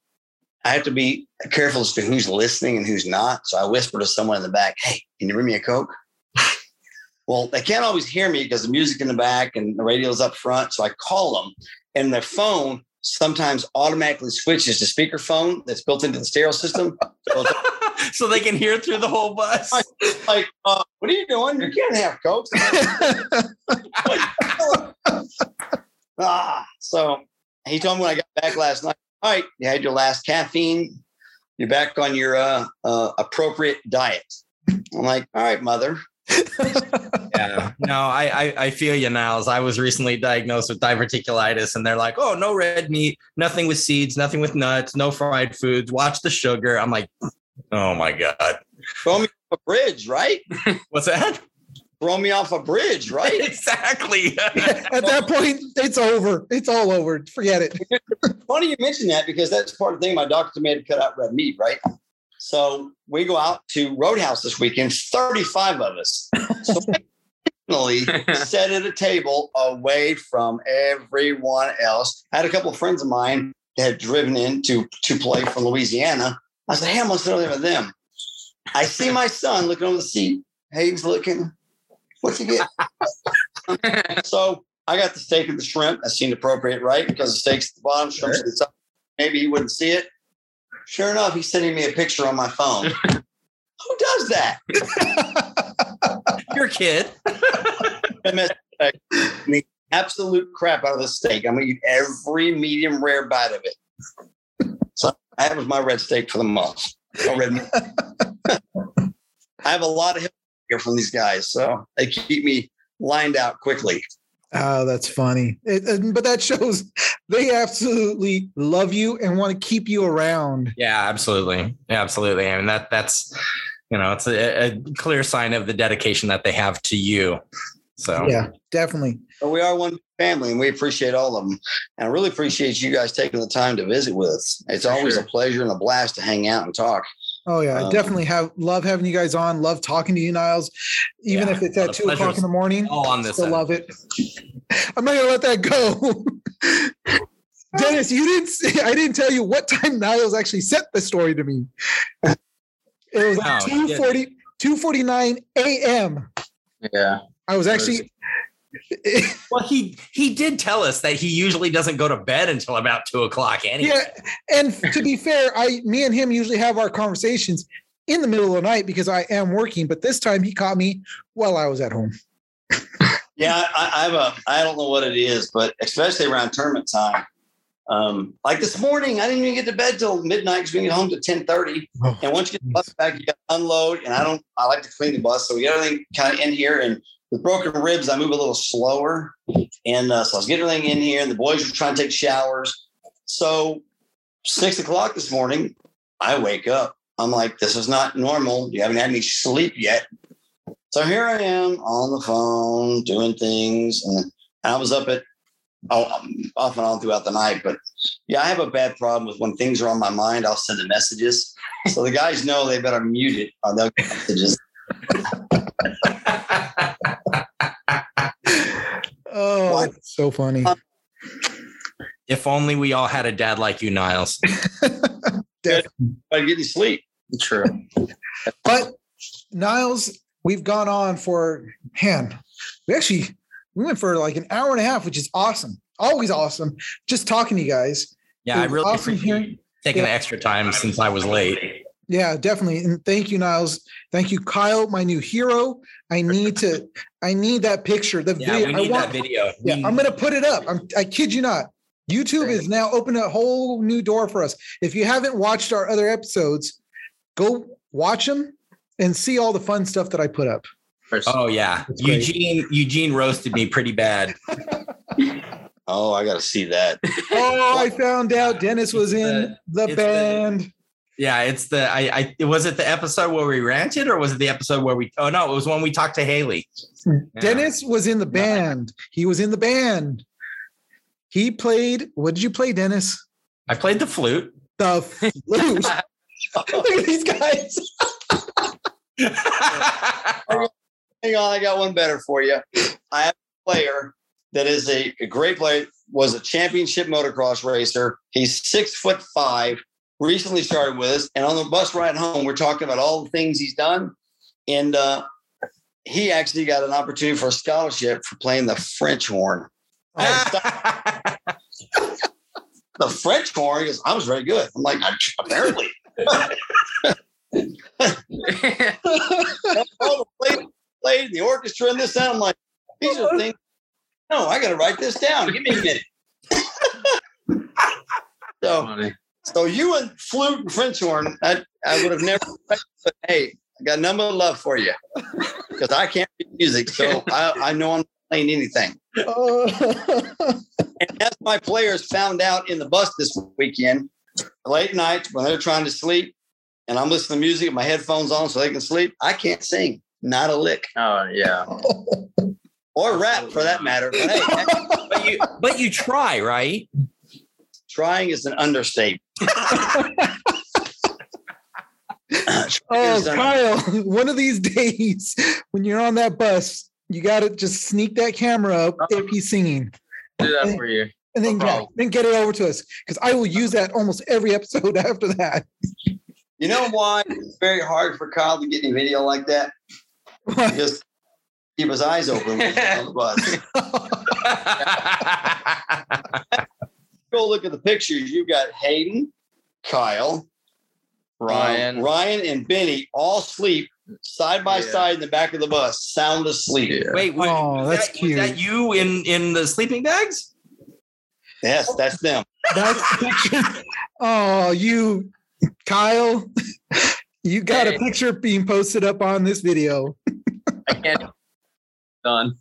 I have to be careful as to who's listening and who's not. So I whisper to someone in the back, "Hey, can you bring me a coke?" well, they can't always hear me because the music in the back and the radio's up front. So I call them, and their phone sometimes automatically switches to speakerphone that's built into the stereo system. So they can hear through the whole bus. like, uh, what are you doing? You can't have cokes. ah, so he told me when I got back last night. All right, you had your last caffeine. You're back on your uh, uh, appropriate diet. I'm like, all right, mother. yeah. No, I, I I feel you, Nyles. I was recently diagnosed with diverticulitis, and they're like, "Oh, no red meat, nothing with seeds, nothing with nuts, no fried foods. Watch the sugar." I'm like, "Oh my god, Throw me off a bridge, right? what's that?" Throw me off a bridge, right? exactly. At that point, it's over. It's all over. Forget it. Funny you mention that because that's part of the thing. My doctor made to cut out red meat, right? So we go out to Roadhouse this weekend, 35 of us. So finally sat at a table away from everyone else. I had a couple of friends of mine that had driven in to, to play from Louisiana. I said, Hey, I'm gonna sit over there with them. I see my son looking over the seat. Hey, he's looking. What you get? so I got the steak and the shrimp. That seemed appropriate, right? Because the steak's at the bottom, shrimp's at the top. Maybe he wouldn't see it. Sure enough, he's sending me a picture on my phone. Who does that? Your kid. The absolute crap out of the steak. I'm gonna eat every medium rare bite of it. So that was my red steak for the month. No red. I have a lot of help here from these guys, so they keep me lined out quickly. Oh, that's funny. It, but that shows they absolutely love you and want to keep you around. Yeah, absolutely. Yeah, absolutely. I mean that that's you know, it's a, a clear sign of the dedication that they have to you. So Yeah, definitely. But we are one family, and we appreciate all of them. And I really appreciate you guys taking the time to visit with us. It's For always sure. a pleasure and a blast to hang out and talk. Oh yeah, I Um, definitely have love having you guys on. Love talking to you, Nyles. Even Yeah, if it's at two o'clock in the morning, all on this still love it. I'm not gonna let that go. Dennis, you didn't. Say, I didn't tell you what time Nyles actually sent the story to me. It was No, he 2:40, 2:49 a.m. Yeah. I was actually. well he he did tell us that he usually doesn't go to bed until about two o'clock anyway. Yeah, and to be fair, I, me and him usually have our conversations in the middle of the night because I am working. But this time he caught me while I was at home. Yeah, I, I have a. I don't know what it is, but especially around tournament time. Um, like this morning, I didn't even get to bed till midnight because we get home to ten thirty. Oh, And once you get the bus back, you got to unload. And I don't. I like to clean the bus, so we got everything kind of in here. And with broken ribs, I move a little slower. And uh, so I was getting everything in here, and the boys were trying to take showers. So six o'clock this morning, I wake up. I'm like, this is not normal. You haven't had any sleep yet. So here I am on the phone doing things, and I was up at oh, off and on throughout the night. But yeah, I have a bad problem with when things are on my mind. I'll send the messages, so the guys know they better mute it or they'll get messages. Oh, What? that's so funny. Um, if only we all had a dad like you, Nyles. Definitely. I get any sleep. True. But Nyles, we've gone on for man. We actually we went for like an hour and a half, which is awesome. Always awesome. Just talking to you guys. Yeah, I It really awesome appreciate hearing- you taking Yeah. the extra time since I was late. Yeah, definitely. And thank you, Nyles. Thank you, Kyle, my new hero. I need to. I need that picture. The Yeah, video. we I need want. that video. Yeah, We- I'm gonna put it up. I'm. I kid you not. YouTube is now opening a whole new door for us. If you haven't watched our other episodes, go watch them and see all the fun stuff that I put up. First- Oh yeah, Eugene Eugene roasted me pretty bad. Oh, I got to see that. Oh, I found out Dennis was in the it's the- band. Yeah, it's the I I was it the episode where we ranted or was it the episode where we oh no, it was when we talked to Haley. Yeah. Dennis was in the band. He was in the band. He played. What did you play, Dennis? I played the flute. The flute. Look at these guys. Hang on, I got one better for you. I have a player that is a, a great player, was a championship motocross racer. He's six foot five, recently started with us. And on the bus ride home, we're talking about all the things he's done. And uh, he actually got an opportunity for a scholarship for playing the French horn. I had to stop the French horn. Goes, I was very good. I'm like, apparently. played, played the orchestra and this that. I'm like, these are things. No, I got to write this down. Give me a minute. so, Funny. So you and flute and French horn, I, I would have never. But hey, I got number of love for you because I can't read music, so I, I know I'm not playing anything. Oh. And as my players found out in the bus this weekend, late night when they're trying to sleep, and I'm listening to music with my headphones on so they can sleep, I can't sing, not a lick, Oh yeah. or rap for that matter. But hey, but you but you try, right? Trying is an understatement. Oh, Is, Kyle, one of these days when you're on that bus, you got to just sneak that camera up uh-huh. if he's singing Do that for you. and then, No yeah, then get it over to us because I will use that almost every episode after that. You know why it's very hard for Kyle to get any video like that? Just keep his eyes open when he's on the bus. Go look at the pictures. you've got Hayden, Kyle, Ryan. um, Ryan, and Benny all sleep side by Yeah. side in the back of the bus, sound asleep. Yeah. Wait, wait Oh, was that's that, was that you in in the sleeping bags? Yes, that's them. That's the picture. Oh, you, Kyle, you got a picture being posted up on this video. I can't. Done.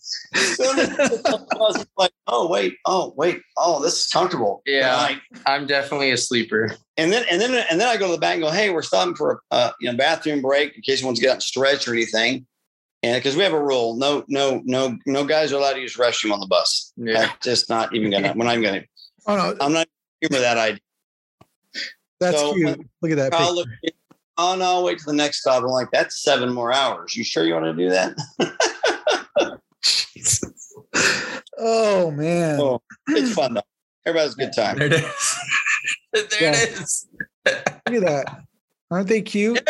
Like, oh wait, oh wait, oh this is comfortable. Yeah. And, like, I'm definitely a sleeper. and then and then and then I go to the back and go, hey, we're stopping for a uh, you know bathroom break in case you want to get out and stretch or anything. And because we have a rule, no, no, no, no guys are allowed to use restroom on the bus. Yeah. That's just not even gonna. We're not even gonna. Oh no, I'm not humor that idea. that's So, cute. Look at that. Kyle picture. looked, at me, oh no, wait till the next stop. I'm like, that's seven more hours. You sure you want to do that? Oh man. Oh. it's fun though. Everybody's a good time. There it is. there Yeah. it is. Look at that. Aren't they cute?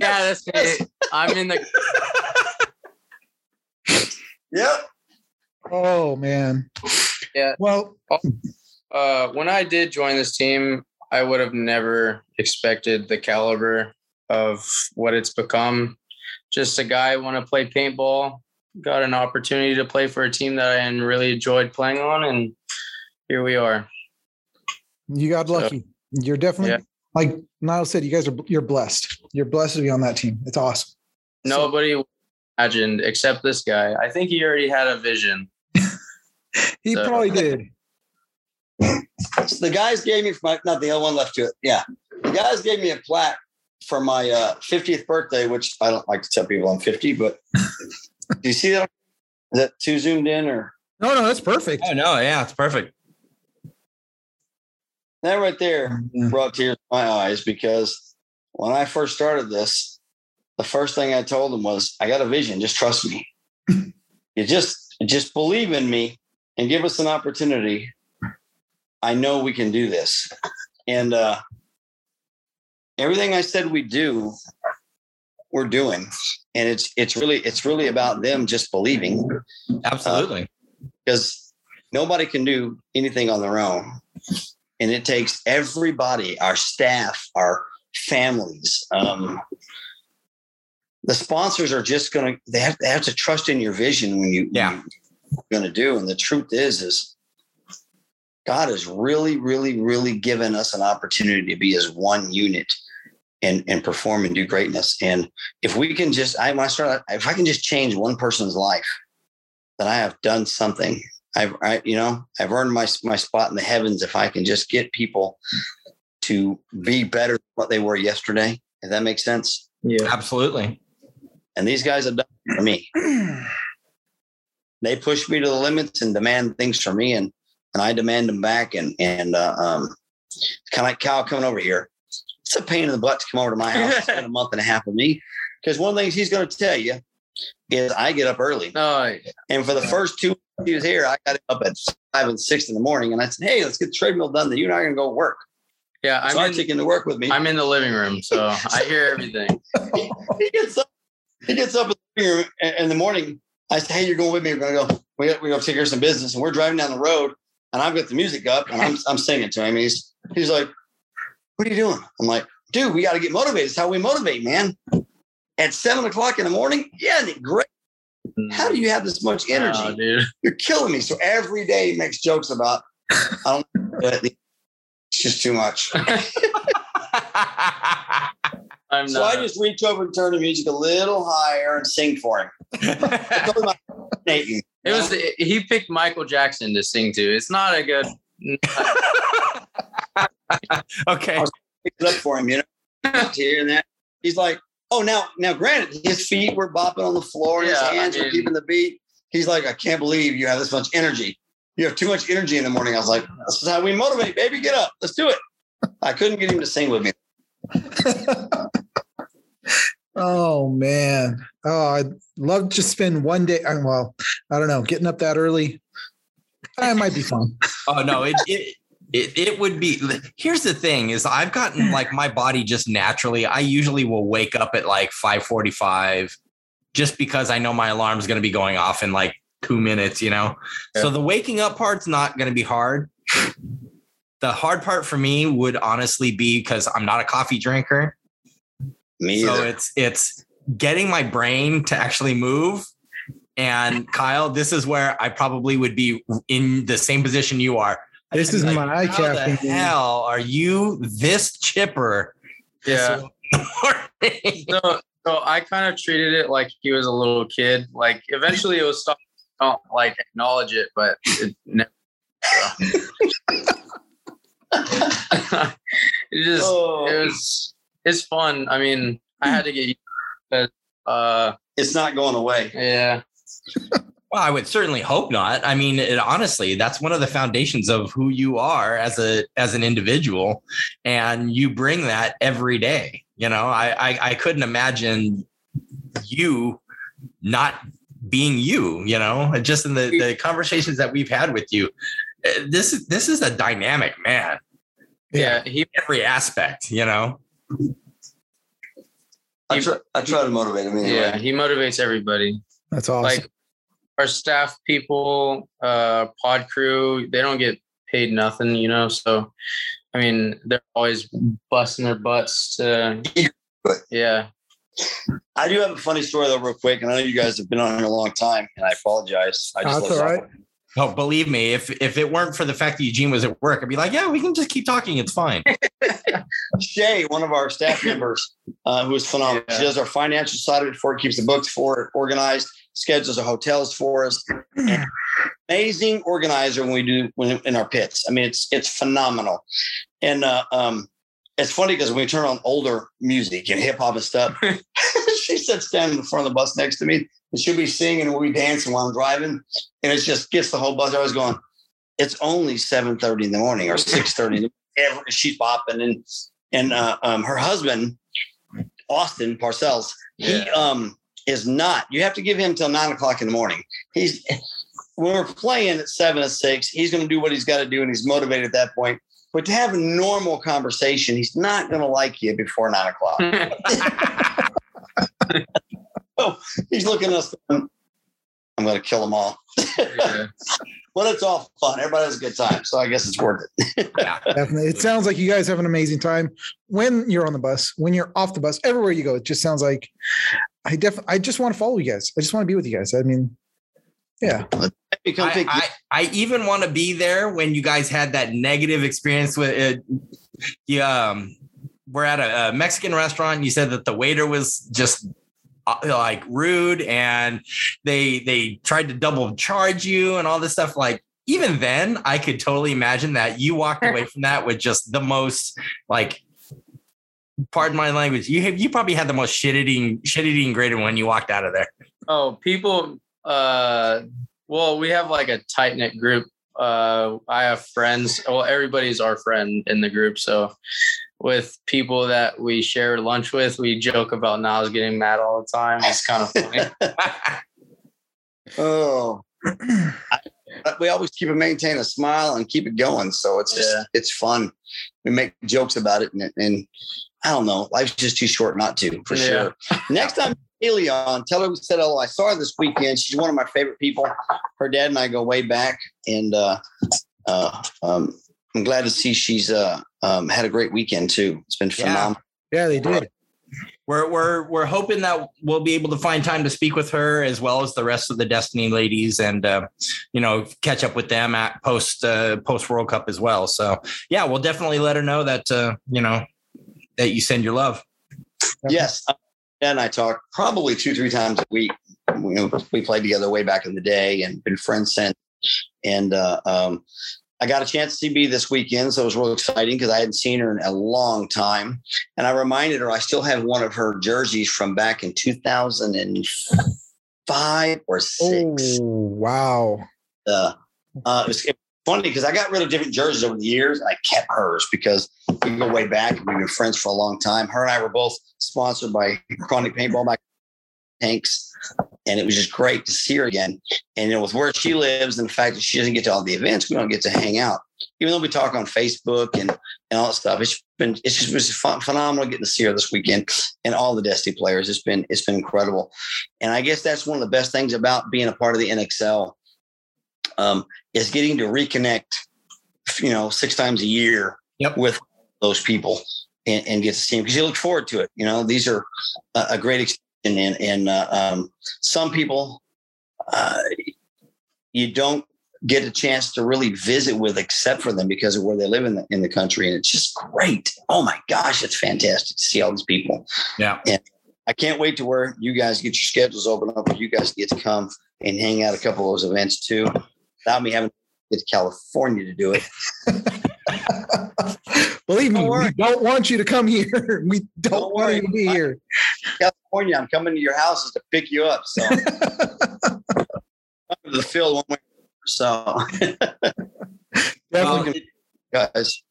Yeah, that's me. I'm in the. Yep. Oh man. Yeah. Well, Uh, when I did join this team, I would have never expected the caliber of what it's become. Just a guy want to play paintball, got an opportunity to play for a team that I really enjoyed playing on, and here we are. you got So- lucky. You're definitely Yeah. like Niall said. You guys are you're blessed. You're blessed to be on that team. It's awesome. So- Nobody imagined except this guy. I think he already had a vision. he so- probably did. So the guys gave me for my not the other one left to it. Yeah. The guys gave me a plaque for my uh, 50th birthday, which I don't like to tell people I'm 50, but do you see that? Is that too zoomed in or No, no, that's perfect. Oh no, yeah, it's perfect. that right there Yeah. brought tears to my eyes because when I first started this, the first thing I told them was, I got a vision, just trust me. you just just believe in me and give us an opportunity. I know we can do this. And uh everything I said we do, we're doing. And it's it's really it's really about them just believing Absolutely. because nobody can do anything on their own. And it takes everybody, our staff, our families. Um, the sponsors are just going to, they have, they have to trust in your vision when you, Yeah. going to do. And the truth is, is God has really, really, really given us an opportunity to be as one unit and, and perform and do greatness. And if we can just, I, when I start, if I can just change one person's life, then I have done something. I've, I, you know, I've earned my my spot in the heavens if I can just get people to be better than what they were yesterday. If that makes sense. Yeah. Absolutely. And these guys have done it for me. They push me to the limits and demand things from me, and and I demand them back. And and uh, um, kind of like Kyle coming over here. It's a pain in the butt to come over to my house and spend a month and a half with me because one of the things he's going to tell you is I get up early. Oh, no, And for the first two weeks he was here, I got up at five and six in the morning, and I said, "Hey, let's get the treadmill done. Then you and I are gonna go work." yeah, I'm I in, take him to work with me. I'm in the living room, so I hear everything. he, he gets up. He gets up in the, living room in- the morning. I say, "Hey, you're going with me. We're gonna go. We're going to take care of some business." And we're driving down the road, and I've got the music up, and I'm I'm singing to him. He's he's like, "What are you doing?" I'm like, "Dude, we got to get motivated. It's how we motivate, man." At seven o'clock in the morning, yeah, isn't great. How do you have this much mm. energy? Oh, dude. you're killing me. So every day he makes jokes about, I don't know, but it's just too much. I'm So not. I just reach over and turn the music a little higher and sing for him. It's all about Nathan, it was he picked Michael Jackson to sing to. It's not a good. okay. pick it up for him, you know, here and that. He's like, oh, now, now, granted, his feet were bopping on the floor, and Yeah, his hands were mean- keeping the beat. He's like, I can't believe you have this much energy. You have too much energy in the morning. I was like, this is how we motivate, baby. Get up, let's do it. I couldn't get him to sing with me. oh man. Oh, I'd love to spend one day. Uh, well, I don't know. Getting up that early, Eh, that might be fun. Oh no, it, it it it would be. Here's the thing: is I've gotten like my body just naturally. I usually will wake up at like five forty five, just because I know my alarm is going to be going off in like two minutes. You know, so the waking up part's not going to be hard. The hard part for me would honestly be because I'm not a coffee drinker. Me So either. it's it's getting my brain to actually move. And Kyle, this is where I probably would be in the same position you are. This is Like, my how the hell are you this chipper? Yeah. This? So, so I kind of treated it like he was a little kid. Like eventually it was stop, don't like acknowledge it, but it never. it just Oh. it was it's fun. I mean, I had to get used to it. Uh, It's not going away. yeah, Well, I would certainly hope not. I mean, it, honestly, that's one of the foundations of who you are as a as an individual, and you bring that every day. You know, I I, I couldn't imagine you not being you. You know, just in the the conversations that we've had with you, uh, this is this is a dynamic man. yeah. He Every aspect, you know. I try, I try to motivate him. Anyway. yeah he motivates everybody. That's awesome. Like our staff people, uh, pod crew, they don't get paid nothing, you know. So, I mean, they're always busting their butts to. Yeah, I do have a funny story though, real quick, and I know you guys have been on here a long time, and I apologize. I That's let all right. off. Oh, believe me, if if it weren't for the fact that Eugene was at work, I'd be like, yeah, we can just keep talking. It's fine. Shay, one of our staff members, uh, who is phenomenal. She does our financial side of it for it, keeps the books for it, organized, schedules our hotels for us. And amazing organizer when we do when in our pits. I mean, it's it's phenomenal. And uh, um, it's funny because when we turn on older music and hip hop and stuff, she sits down in the front of the bus next to me and she'll be singing and we'll be dancing while I'm driving. And it just gets the whole bus. I was going, it's only 7:30 in the morning or 6:30. Every, she's bopping and and uh, um, her husband, Austin Parcells, he Yeah. um is not. You have to give him till nine o'clock in the morning. He's when we're playing at seven or six, he's going to do what he's got to do, and he's motivated at that point. But to have a normal conversation, he's not going to like you before nine o'clock. Oh, he's looking at us. I'm going to kill them all. yeah. But it's all fun. Everybody has a good time, so I guess it's worth it. Yeah. Definitely. It sounds like you guys have an amazing time when you're on the bus, when you're off the bus, everywhere you go. It just sounds like I def I just want to follow you guys. I just want to be with you guys. I mean, yeah. I, I, I even want to be there when you guys had that negative experience with it. You um, we're at a, a Mexican restaurant. And you said that the waiter was just uh, like rude, and they they tried to double charge you and all this stuff. Like even then, I could totally imagine that you walked away from that with just the most like. Pardon my language. You have you probably had the most shit eating shit eating grin when you walked out of there. Oh, people. Uh, well, we have like a tight knit group. Uh, I have friends. Well, everybody's our friend in the group. So, with people that we share lunch with, we joke about Nyles getting mad all the time. It's kind of funny. Oh, I- we always keep it maintain a smile and keep it going. So it's just Yeah. it's fun. We make jokes about it, and, and I don't know, life's just too short not to for Yeah. sure. Next time Haley on, tell her we said hello. I saw her this weekend. She's one of my favorite people. Her dad and I go way back, and uh, uh, um, I'm glad to see she's uh, um, had a great weekend too. It's been Yeah. phenomenal. Yeah, they did. We're we're we're hoping that we'll be able to find time to speak with her as well as the rest of the Destiny ladies, and uh, you know catch up with them at post uh, post World Cup as well. So yeah, we'll definitely let her know that uh, you know that you send your love. Yes. uh, and I talk probably two, three times a week. We, you know, we played together way back in the day and been friends since. And uh, um, I got a chance to see B this weekend, so it was really exciting because I hadn't seen her in a long time. And I reminded her I still have one of her jerseys from back in 2005 or six. Oh, wow. Uh, uh, it was, funny because I got rid of different jerseys over the years and I kept hers because we go way back. We've been friends for a long time. Her and I were both sponsored by Chronic Paintball tanks. And it was just great to see her again. And you know, with where she lives and the fact that she doesn't get to all the events, we don't get to hang out. Even though we talk on Facebook and, and all that stuff, it's been it's just was fun, phenomenal getting to see her this weekend and all the Destiny players. It's been it's been incredible. And I guess that's one of the best things about being a part of the NXL um, is getting to reconnect, you know, six times a year Yep. with those people and, and get to see them because you look forward to it. You know, these are a, a great experience. And, and uh, um, some people, uh, you don't get a chance to really visit with except for them because of where they live in the in the country. And it's just great. Oh my gosh, it's fantastic to see all these people. Yeah. I can't wait to where you guys get your schedules open up and you guys get to come and hang out a couple of those events too. Without me having to get to California to do it. Believe me, Don't we worry. don't want you to come here. We don't, Don't want worry. you to be here. California, I'm coming to your houses to pick you up. So the field one way. So Definitely. guys.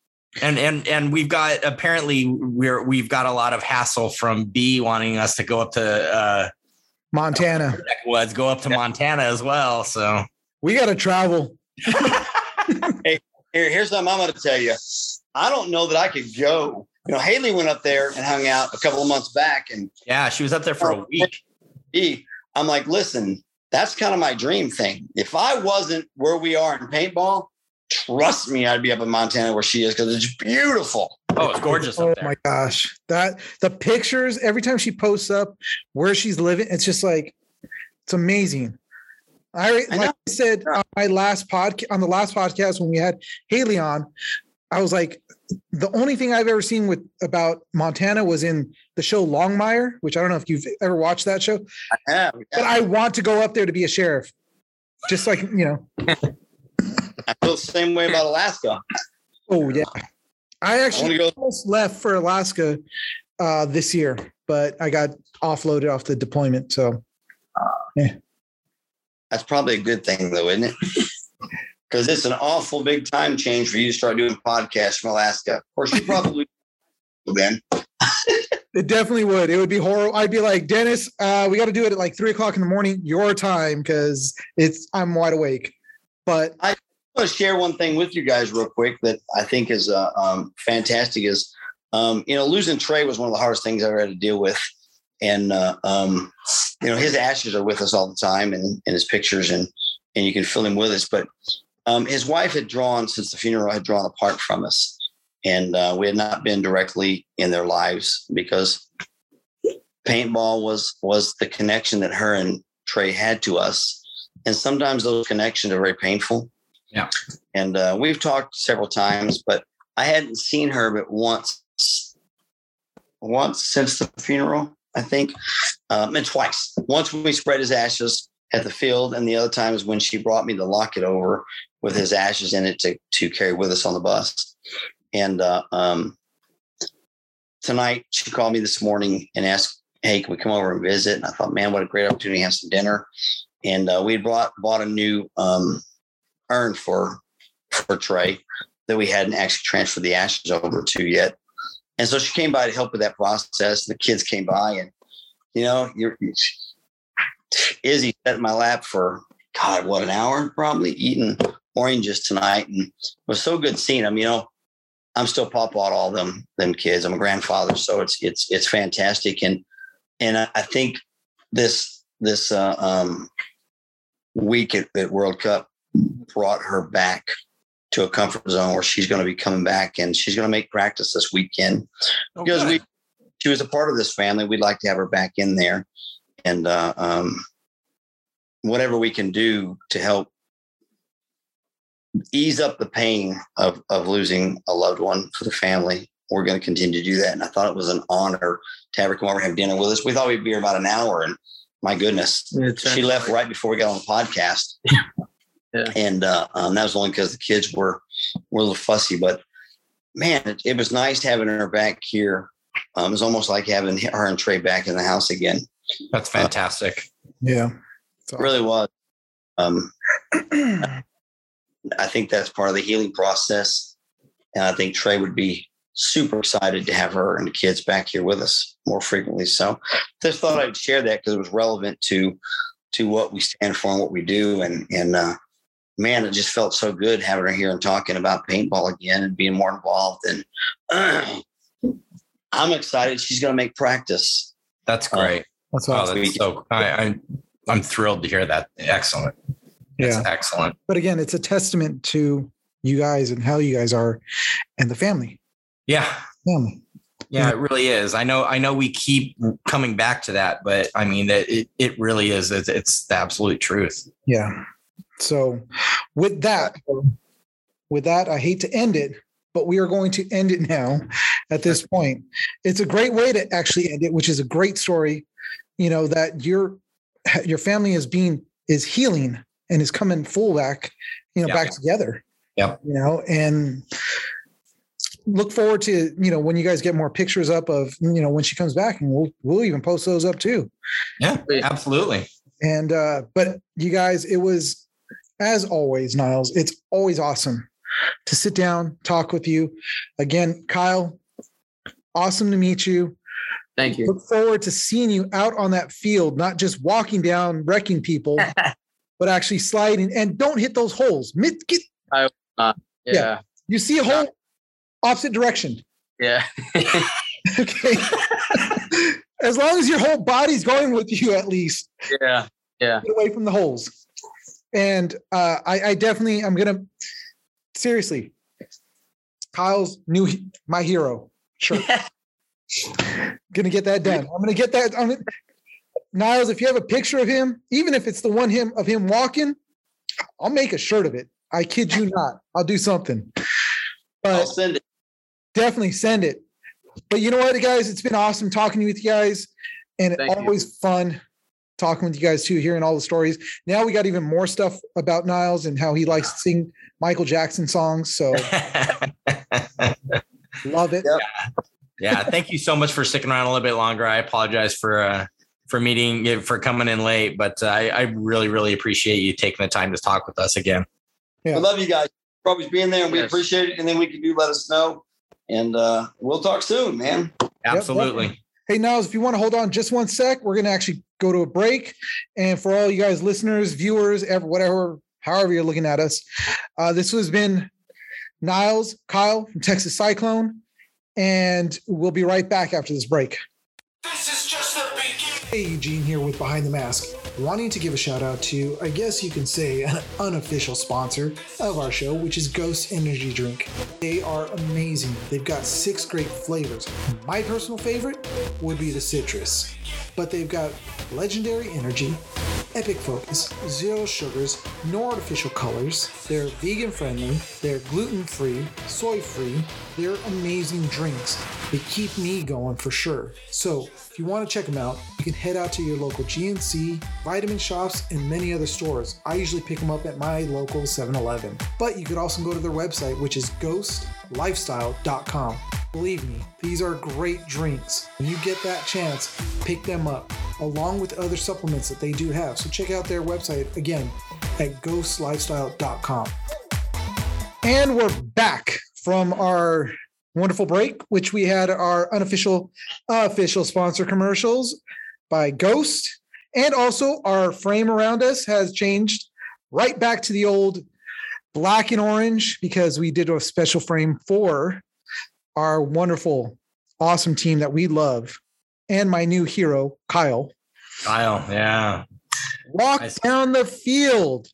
And and and we've got apparently we're we've got a lot of hassle from B wanting us to go up to uh Montana. Woods, go up to Montana as well. So We got to travel. Here, here's something I'm going to tell you. I don't know that I could go. You know, Haley went up there and hung out a couple of months back, and yeah, she was up there for a week. I'm like, listen, that's kind of my dream thing. If I wasn't where we are in paintball, trust me, I'd be up in Montana where she is because it's beautiful. Oh, it's gorgeous Oh up there. my gosh. That the pictures, every time she posts up where she's living, it's just like it's amazing. I, I like know. I said on my last podcast on the last podcast when we had Haley on, I was like, the only thing I've ever seen with about Montana was in the show Longmire, which I don't know if you've ever watched that show, I Yeah, but I want to go up there to be a sheriff. Just like, you know, I feel the same way about Alaska. oh yeah. I I actually go. almost left for Alaska uh, this year, but I got offloaded off the deployment. So yeah. That's probably a good thing, though, isn't it? Because it's an awful big time change for you to start doing podcasts from Alaska. Of course, you probably then. it definitely would. It would be horrible. I'd be like, Dennis, uh, we got to do it at like three o'clock in the morning, your time, because it's I'm wide awake. But I want to share one thing with you guys real quick that I think is uh, um, fantastic. Is um, you know losing Trey was one of the hardest things I ever had to deal with, and uh, um, you know his ashes are with us all the time and, and his pictures and and you can feel him with us. But um, his wife had drawn since the funeral had drawn apart from us, and uh, we had not been directly in their lives because paintball was was the connection that her and Trey had to us. And sometimes those connections are very painful. Yeah. And uh, we've talked several times, but I hadn't seen her but once, once since the funeral, I think, um, and twice. Once we spread his ashes at the field, and the other time is when she brought me the locket over with his ashes in it to to carry with us on the bus. And uh, um, tonight, she called me this morning and asked, "Hey, can we come over and visit?" And I thought, man, what a great opportunity to have some dinner. And uh, we had brought bought a new um, urn for for Trey that we hadn't actually transferred the ashes over to yet. And so she came by to help with that process. The kids came by, and you know, you're Izzy sat in my lap for God, what an hour probably eating oranges tonight, and it was so good seeing them. You know, I'm still pop out all them them kids. I'm a grandfather, so it's it's it's fantastic, and and I, I think this this uh, um, week at, at World Cup brought her back to a comfort zone where she's going to be coming back and she's going to make practice this weekend Oh, because we she was a part of this family. We'd like to have her back in there, and uh, um, whatever we can do to help ease up the pain of of losing a loved one for the family. We're going to continue to do that. And I thought it was an honor to have her come over and have dinner with us. We thought we'd be here about an hour, and my goodness, she left right before we got on the podcast. Yeah. And uh, um, that was only because the kids were were a little fussy, but man, it, it was nice having her back here. Um, it was almost like having her and Trey back in the house again. That's fantastic. yeah. It really was. Um, I think that's part of the healing process, and I think Trey would be super excited to have her and the kids back here with us more frequently. So, just thought I'd share that because it was relevant to to what we stand for and what we do, and and uh, man, it just felt so good having her here and talking about paintball again and being more involved. And I'm excited. She's going to make practice. That's Uh, great. That's Oh, awesome. that's so. I, I'm I'm thrilled to hear that. Excellent. That's yeah. excellent. But again, it's a testament to you guys and how you guys are and the family. Yeah. Family. Yeah, it really is. I know. I know. We keep coming back to that, but I mean, that it, it really is. It's, it's the absolute truth. Yeah. So, with that, with that, I hate to end it, but we are going to end it now at this point. It's a great way to actually end it, which is a great story. You know that your your family is being is healing and is coming full back, you know, Yeah. back together. yeah You know, and look forward to you know when you guys get more pictures up of you know when she comes back, and we'll we'll even post those up too. Yeah, absolutely. And uh, but you guys, it was as always, Nyles. It's always awesome to sit down, talk with you. Again, Kyle, awesome to meet you. Thank you. Look forward to seeing you out on that field, not just walking down, wrecking people, but actually sliding. And don't hit those holes. Mid- get- Yeah. you see a hole, opposite direction. Yeah. Okay. as long as your whole body's going with you, at least. Yeah. Yeah. get away from the holes. And uh, I, I definitely, I'm gonna seriously, Kyle's new my hero. Sure, gonna get that done. I'm gonna get that. I'm gonna, Nyles, if you have a picture of him, even if it's the one him of him walking, I'll make a shirt of it. I kid you not. I'll do something. I'll send it. definitely send it. But you know what, guys? It's been awesome talking with you guys, and Thank you. always fun talking with you guys too, hearing all the stories. Now we got even more stuff about Nyles and how he likes to sing Michael Jackson songs. So love it. Yep. Yeah, thank you so much for sticking around a little bit longer. I apologize for uh, for meeting for coming in late, but uh, I, I really really appreciate you taking the time to talk with us again. Yeah. We love you guys for always being there, and we Yes. appreciate it. And then we can do let us know, and uh, we'll talk soon, man. Absolutely. Hey, Nyles, if you want to hold on just one sec, we're going to actually go to a break. And for all you guys, listeners, viewers, ever, whatever, however you're looking at us, uh, this has been Nyles, Kyle from Texas Cyclone. And we'll be right back after this break. Hey, Eugene here with Behind the Mask. Wanting to give a shout out to, I guess you can say, an unofficial sponsor of our show, which is Ghost Energy Drink. They are amazing. They've got six great flavors. My personal favorite would be the citrus, but they've got legendary energy, epic focus, zero sugars, no artificial colors. They're vegan friendly, they're gluten free, soy free. They're amazing drinks. They keep me going for sure. So, if you want to check them out, you can head out to your local GNC, vitamin shops, and many other stores. I usually pick them up at my local 7 Eleven. But you could also go to their website, which is ghostlifestyle.com. Believe me, these are great drinks. When you get that chance, pick them up, along with other supplements that they do have. So check out their website again at ghostlifestyle.com. And we're back from our wonderful break, which we had our unofficial official sponsor commercials by Ghost. And also our frame around us has changed right back to the old black and orange because we did a special frame for our wonderful, awesome team that we love. And my new hero, Kyle, Kyle, yeah. Walk down the field, Down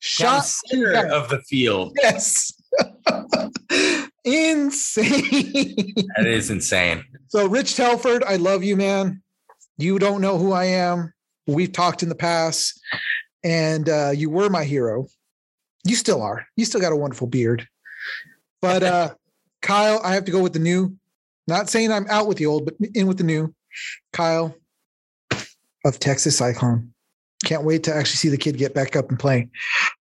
shot center of the field. Yes. Insane. That is insane. So, Rich Telford, I love you, man. You don't know who I am. We've talked in the past, and uh, you were my hero. You still are. You still got a wonderful beard. But uh, Kyle, I have to go with the new. Not saying I'm out with the old, but in with the new. Kyle of Texas Cyclone. Can't wait to actually see the kid get back up and play.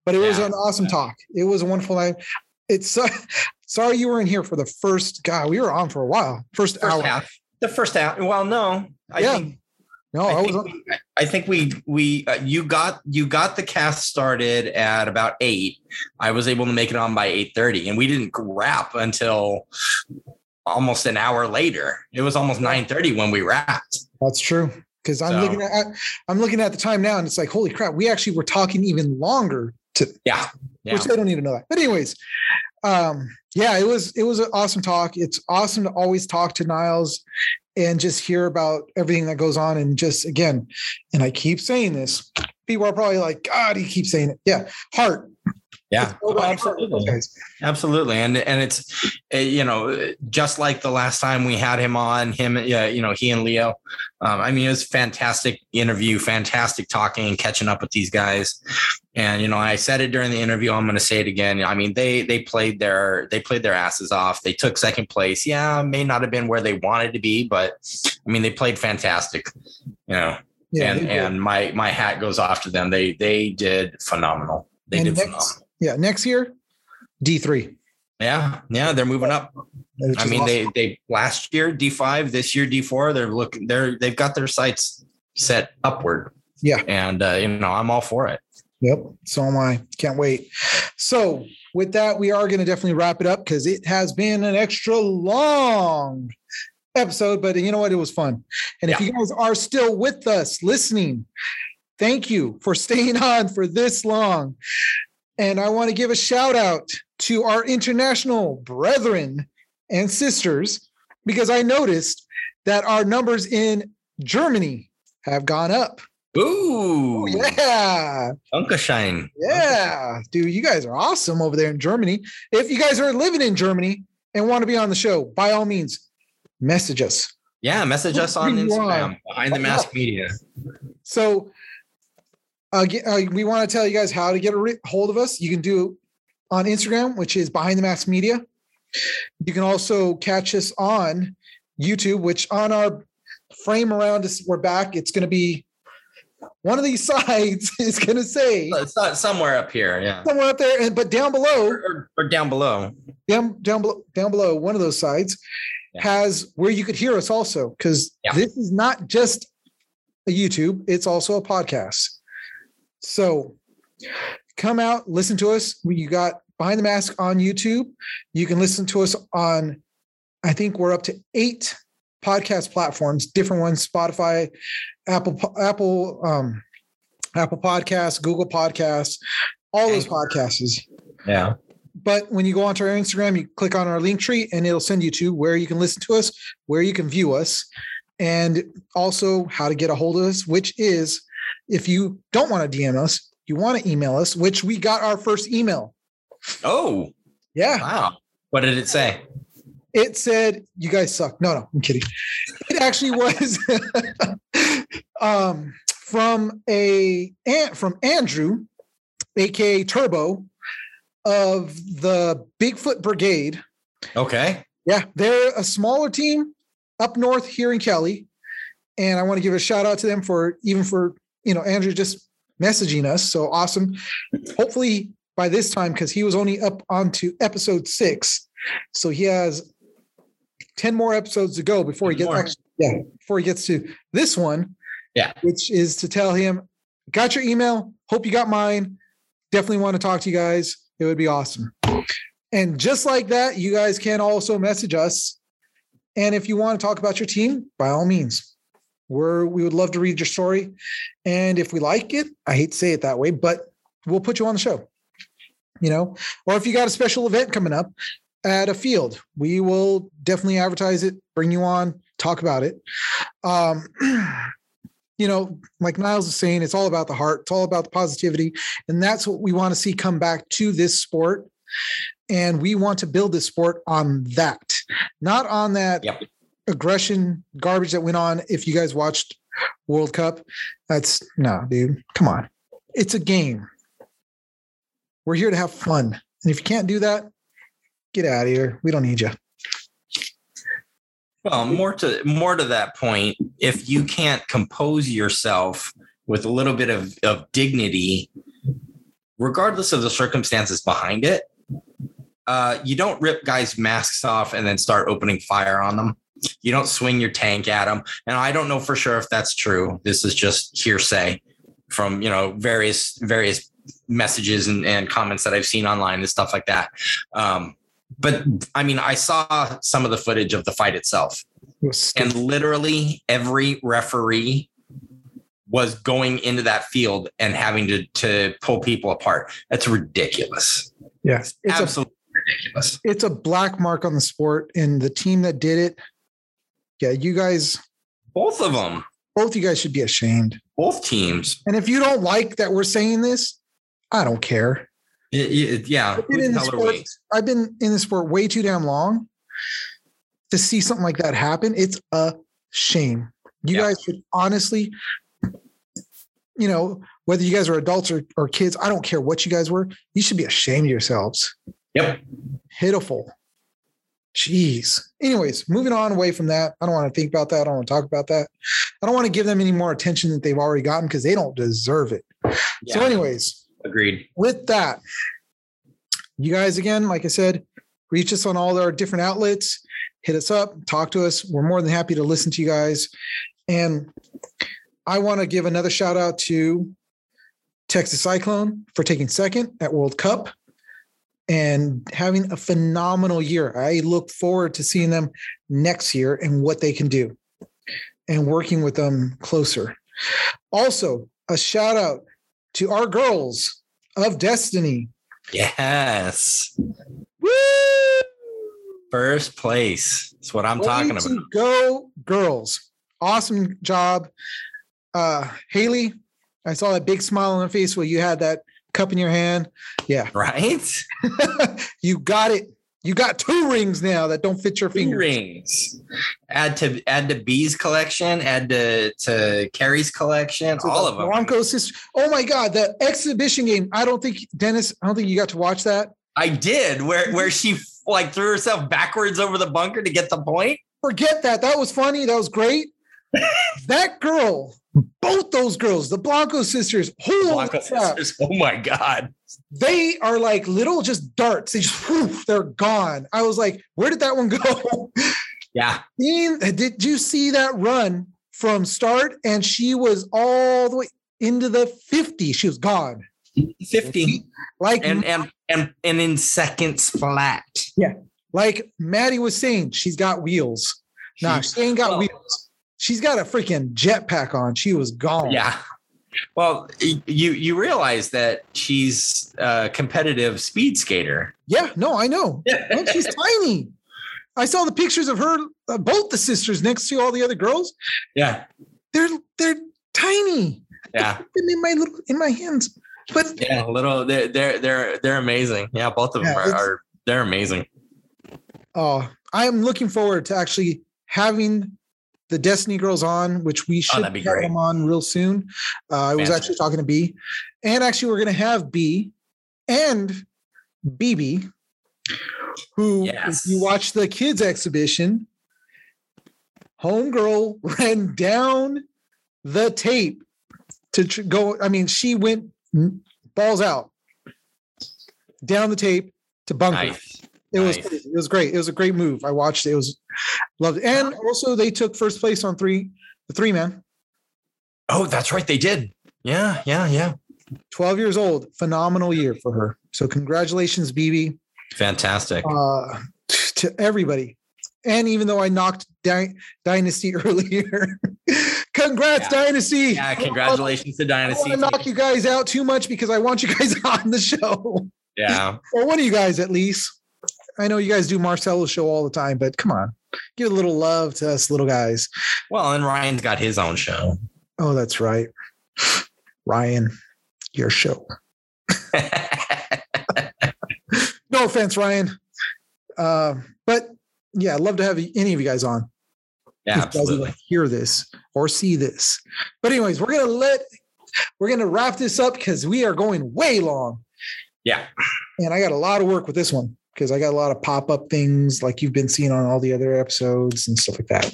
But it was an awesome talk. It was a wonderful night. It's uh, sorry you weren't here for the first. guy. we were on for a while. First, First hour. half. The first half. Well, no. I Yeah. think No, I, I was. think, we, I think we we uh, you got you got the cast started at about eight. I was able to make it on by eight thirty, and we didn't wrap until almost an hour later. It was almost nine thirty when we wrapped. That's true. Because I'm So- looking at I'm looking at the time now, and it's like, holy crap, we actually were talking even longer to Yeah, yeah. which they don't need to know that. But anyways, um, yeah, it was it was an awesome talk. It's awesome to always talk to Nyles and just hear about everything that goes on. And just again, and I keep saying this, people are probably like, God, he keeps saying it. Yeah, heart. Yeah, It's all about Oh, absolutely. Absolutely, and and it's uh, you know just like the last time we had him on, him yeah, you know he and Leo. Um, I mean, it was fantastic interview, fantastic talking and catching up with these guys. And you know, I said it during the interview. I'm going to say it again. I mean, they they played their they played their asses off. They took second place. Yeah, may not have been where they wanted to be, but I mean, they played fantastic. You know, Yeah, and and my my hat goes off to them. They they did phenomenal. They And did next- phenomenal. yeah, next year, D three. Yeah, yeah, they're moving up. which I mean, awesome. they they last year D five, this year D four. They're looking. They're they've got their sights set upward. Yeah. and uh, you know I'm all for it. Yep. So am I. Can't wait. So with that, we are going to definitely wrap it up because it has been an extra long episode, but you know what? It was fun. And if you guys are still with us listening, thank you for staying on for this long. And I want to give a shout out to our international brethren and sisters because I noticed that our numbers in Germany have gone up. Ooh, oh, Yeah. Dankeschön. Yeah, dude, you guys are awesome over there in Germany. If you guys are living in Germany and want to be on the show, by all means, message us. Yeah, message us on Bring you on. Instagram behind the mask media. So, uh, uh, we want to tell you guys how to get a re- hold of us. You can do on Instagram, which is Behind the Mask Media. You can also catch us on YouTube, which on our frame around us, we're back. It's going to be one of these sides is going to say It's not somewhere up here, yeah, somewhere up there, and but down below or, or, or down below. down down below down below one of those sides Yeah. has where you could hear us also because Yeah. this is not just a youtube it's also a podcast so come out listen to us. You got behind the mask on youtube. You can listen to us on i think we're up to eight podcast platforms different ones spotify apple apple um apple podcasts google podcasts all those podcasts. Yeah, but when you go onto our Instagram, you click on our link tree and it'll send you to where you can listen to us, where you can view us, and also how to get a hold of us, which is if you don't want to DM us, you want to email us, which we got our first email. Oh, Yeah. wow. What did it say? It said, you guys suck. No, no, I'm kidding. It actually was um, from a An- from Andrew, aka Turbo, of the Bigfoot Brigade. Okay. Yeah, they're a smaller team up north here in Kelly. And I want to give a shout out to them for even for, you know, Andrew just messaging us. So awesome. Hopefully by this time, because he was only up onto episode six. So he has 10 more episodes to go before he gets actually, yeah, before he gets to this one. Yeah. Which is to tell him, got your email. Hope you got mine. Definitely want to talk to you guys. It would be awesome. And just like that, you guys can also message us. And if you want to talk about your team, by all means, we're we would love to read your story. And if we like it, I hate to say it that way, but we'll put you on the show. You know, or if you got a special event coming up at a field, we will definitely advertise it, bring you on, talk about it. Um, you know, like Nyles is saying, it's all about the heart, it's all about the positivity. And that's what we want to see come back to this sport. And we want to build this sport on that, not on that Yep. Aggression garbage that went on. If you guys watched World Cup, that's no, dude, come on. It's a game. We're here to have fun. And if you can't do that, get out of here. We don't need you. Well, more to more to that point, if you can't compose yourself with a little bit of, of dignity, regardless of the circumstances behind it, uh, you don't rip guys' masks off and then start opening fire on them. You don't swing your tank at them. And I don't know for sure if that's true. This is just hearsay from you know various various messages and, and comments that I've seen online and stuff like that. Um, but I mean, I saw some of the footage of the fight itself, and literally every referee was going into that field and having to to pull people apart. That's ridiculous. yeah, it's a Absolutely ridiculous. it's a black mark on the sport, and the team that did it, yeah, you guys, Both of them, both you guys should be ashamed. both teams. And if you don't like that we're saying this, I don't care. It- it- yeah. I've been in the the sport. I've been in the sport way too damn long to see something like that happen. It's a shame. You Yeah. guys should honestly, you know, whether you guys are adults or, or kids, I don't care what you guys were. You should be ashamed of yourselves. Yep. Pitiful. Jeez. Anyways, moving on away from that. I don't want to think about that. I don't want to talk about that. I don't want to give them any more attention that they've already gotten because they don't deserve it. So, anyways, Agreed. with that, you guys again, like I said, reach us on all our different outlets, hit us up, talk to us. We're more than happy to listen to you guys. And I want to give another shout out to Texas Cyclone for taking second at World Cup and having a phenomenal year. I look forward to seeing them next year and what they can do and working with them closer. Also, a shout out to our girls of Destiny. Yes. Woo! First place. That's what I'm talking Way to about. Go girls. Awesome job. Uh Haley, I saw that big smile on her face while you had that cup in your hand. Yeah. Right? you got it. You got two rings now that don't fit your Two fingers. rings. Add to add to B's collection, add to, to Carrie's collection, To all the of them. Broncos sister. Oh my God, the exhibition game. I don't think Dennis, I don't think you got to watch that. I did, where where she like threw herself backwards over the bunker to get the point. Forget that. That was funny. That was great. that girl, both those girls, the Blanco sisters, Blanco sisters. Oh my god. they are like little just darts. They just they're gone. I was like, where did that one go? Yeah. Dean, did you see that run from start? And she was all the way into the 50. She was gone. 50. Like And and and and in seconds flat. Yeah. Like Maddie was saying, she's got wheels. Nah, she ain't got Well- wheels. She's got a freaking jetpack on. She was gone. Yeah. Well, you you realize that she's a competitive speed skater. Yeah, no, I know. And she's tiny. I saw the pictures of her, uh, both the sisters next to all the other girls. Yeah. They're they're tiny. Yeah. In my little in my hands. But Yeah. Little they're they're they're they're amazing. Yeah, both of them are, are they're amazing. Oh, I am looking forward to actually having the Destiny Girls on, which we should Oh, be have great. them on real soon. Uh, I was actually talking to B, and actually we're going to have B and BB, who, Yes. if you watch the kids exhibition, homegirl ran down the tape to tr- go. I mean, she went balls out down the tape to bunker. Nice. It was crazy. it was great. It was a great move. I watched it. It was loved it. And also they took first place on three, the three man, Oh, that's right. They did. Yeah, yeah, yeah. 12 years old. Phenomenal year for her. So congratulations, BB, Fantastic. uh, to everybody. And even though I knocked Dy- Dynasty earlier, congrats, Yeah. Dynasty. Yeah, congratulations to Dynasty. I don't want to knock you guys out too much because I want you guys on the show. Yeah. or one of you guys at least. I know you guys do Marcelo's show all the time, but come on, give a little love to us little guys. Well, and Ryan's got his own show. Oh, that's right. Ryan, your show. No offense, Ryan. Uh, but yeah, I'd love to have any of you guys on. yeah, absolutely. hear this or see this. But anyways, we're gonna let we're gonna wrap this up because we are going way long. Yeah. And I got a lot of work with this one because I got a lot of pop-up things like you've been seeing on all the other episodes and stuff like that.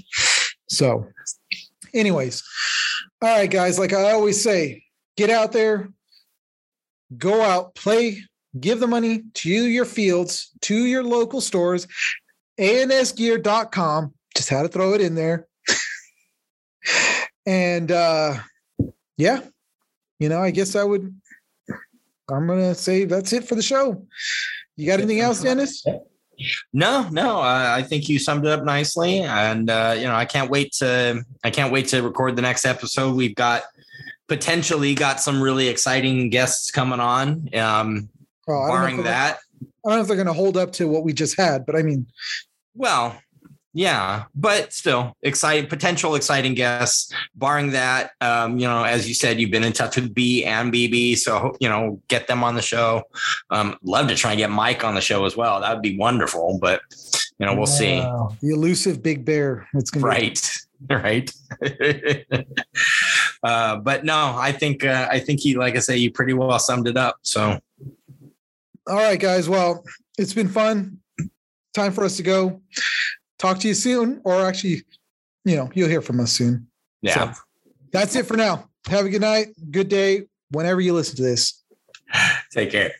So, anyways, all right, guys, like I always say, get out there, go out, play, give the money to your fields, to your local stores, ansgear.com. Just had to throw it in there. and uh yeah, you know, I guess I would I'm gonna say that's it for the show. You got anything else, Dennis? No, no, I, I think you summed it up nicely, and uh, you know, I can't wait to I can't wait to record the next episode. We've got potentially got some really exciting guests coming on. Um, Oh, I don't know barring that, I don't know if they're going to hold up to what we just had, but I mean, Well, yeah, but still exciting, potential exciting guests. Barring that, um, you know, as you said, you've been in touch with B and BB, so you know, get them on the show. Um, love to try and get Mike on the show as well. That would be wonderful, but you know, we'll see. the elusive big bear. It's to Right, right. uh, but no, I think uh, I think he, like I say, you pretty well summed it up. So All right, guys. Well, it's been fun. Time for us to go. Talk to you soon, or actually, you know, you'll hear from us soon. yeah, So, that's it for now. Have a good night, good day, whenever you listen to this. take care.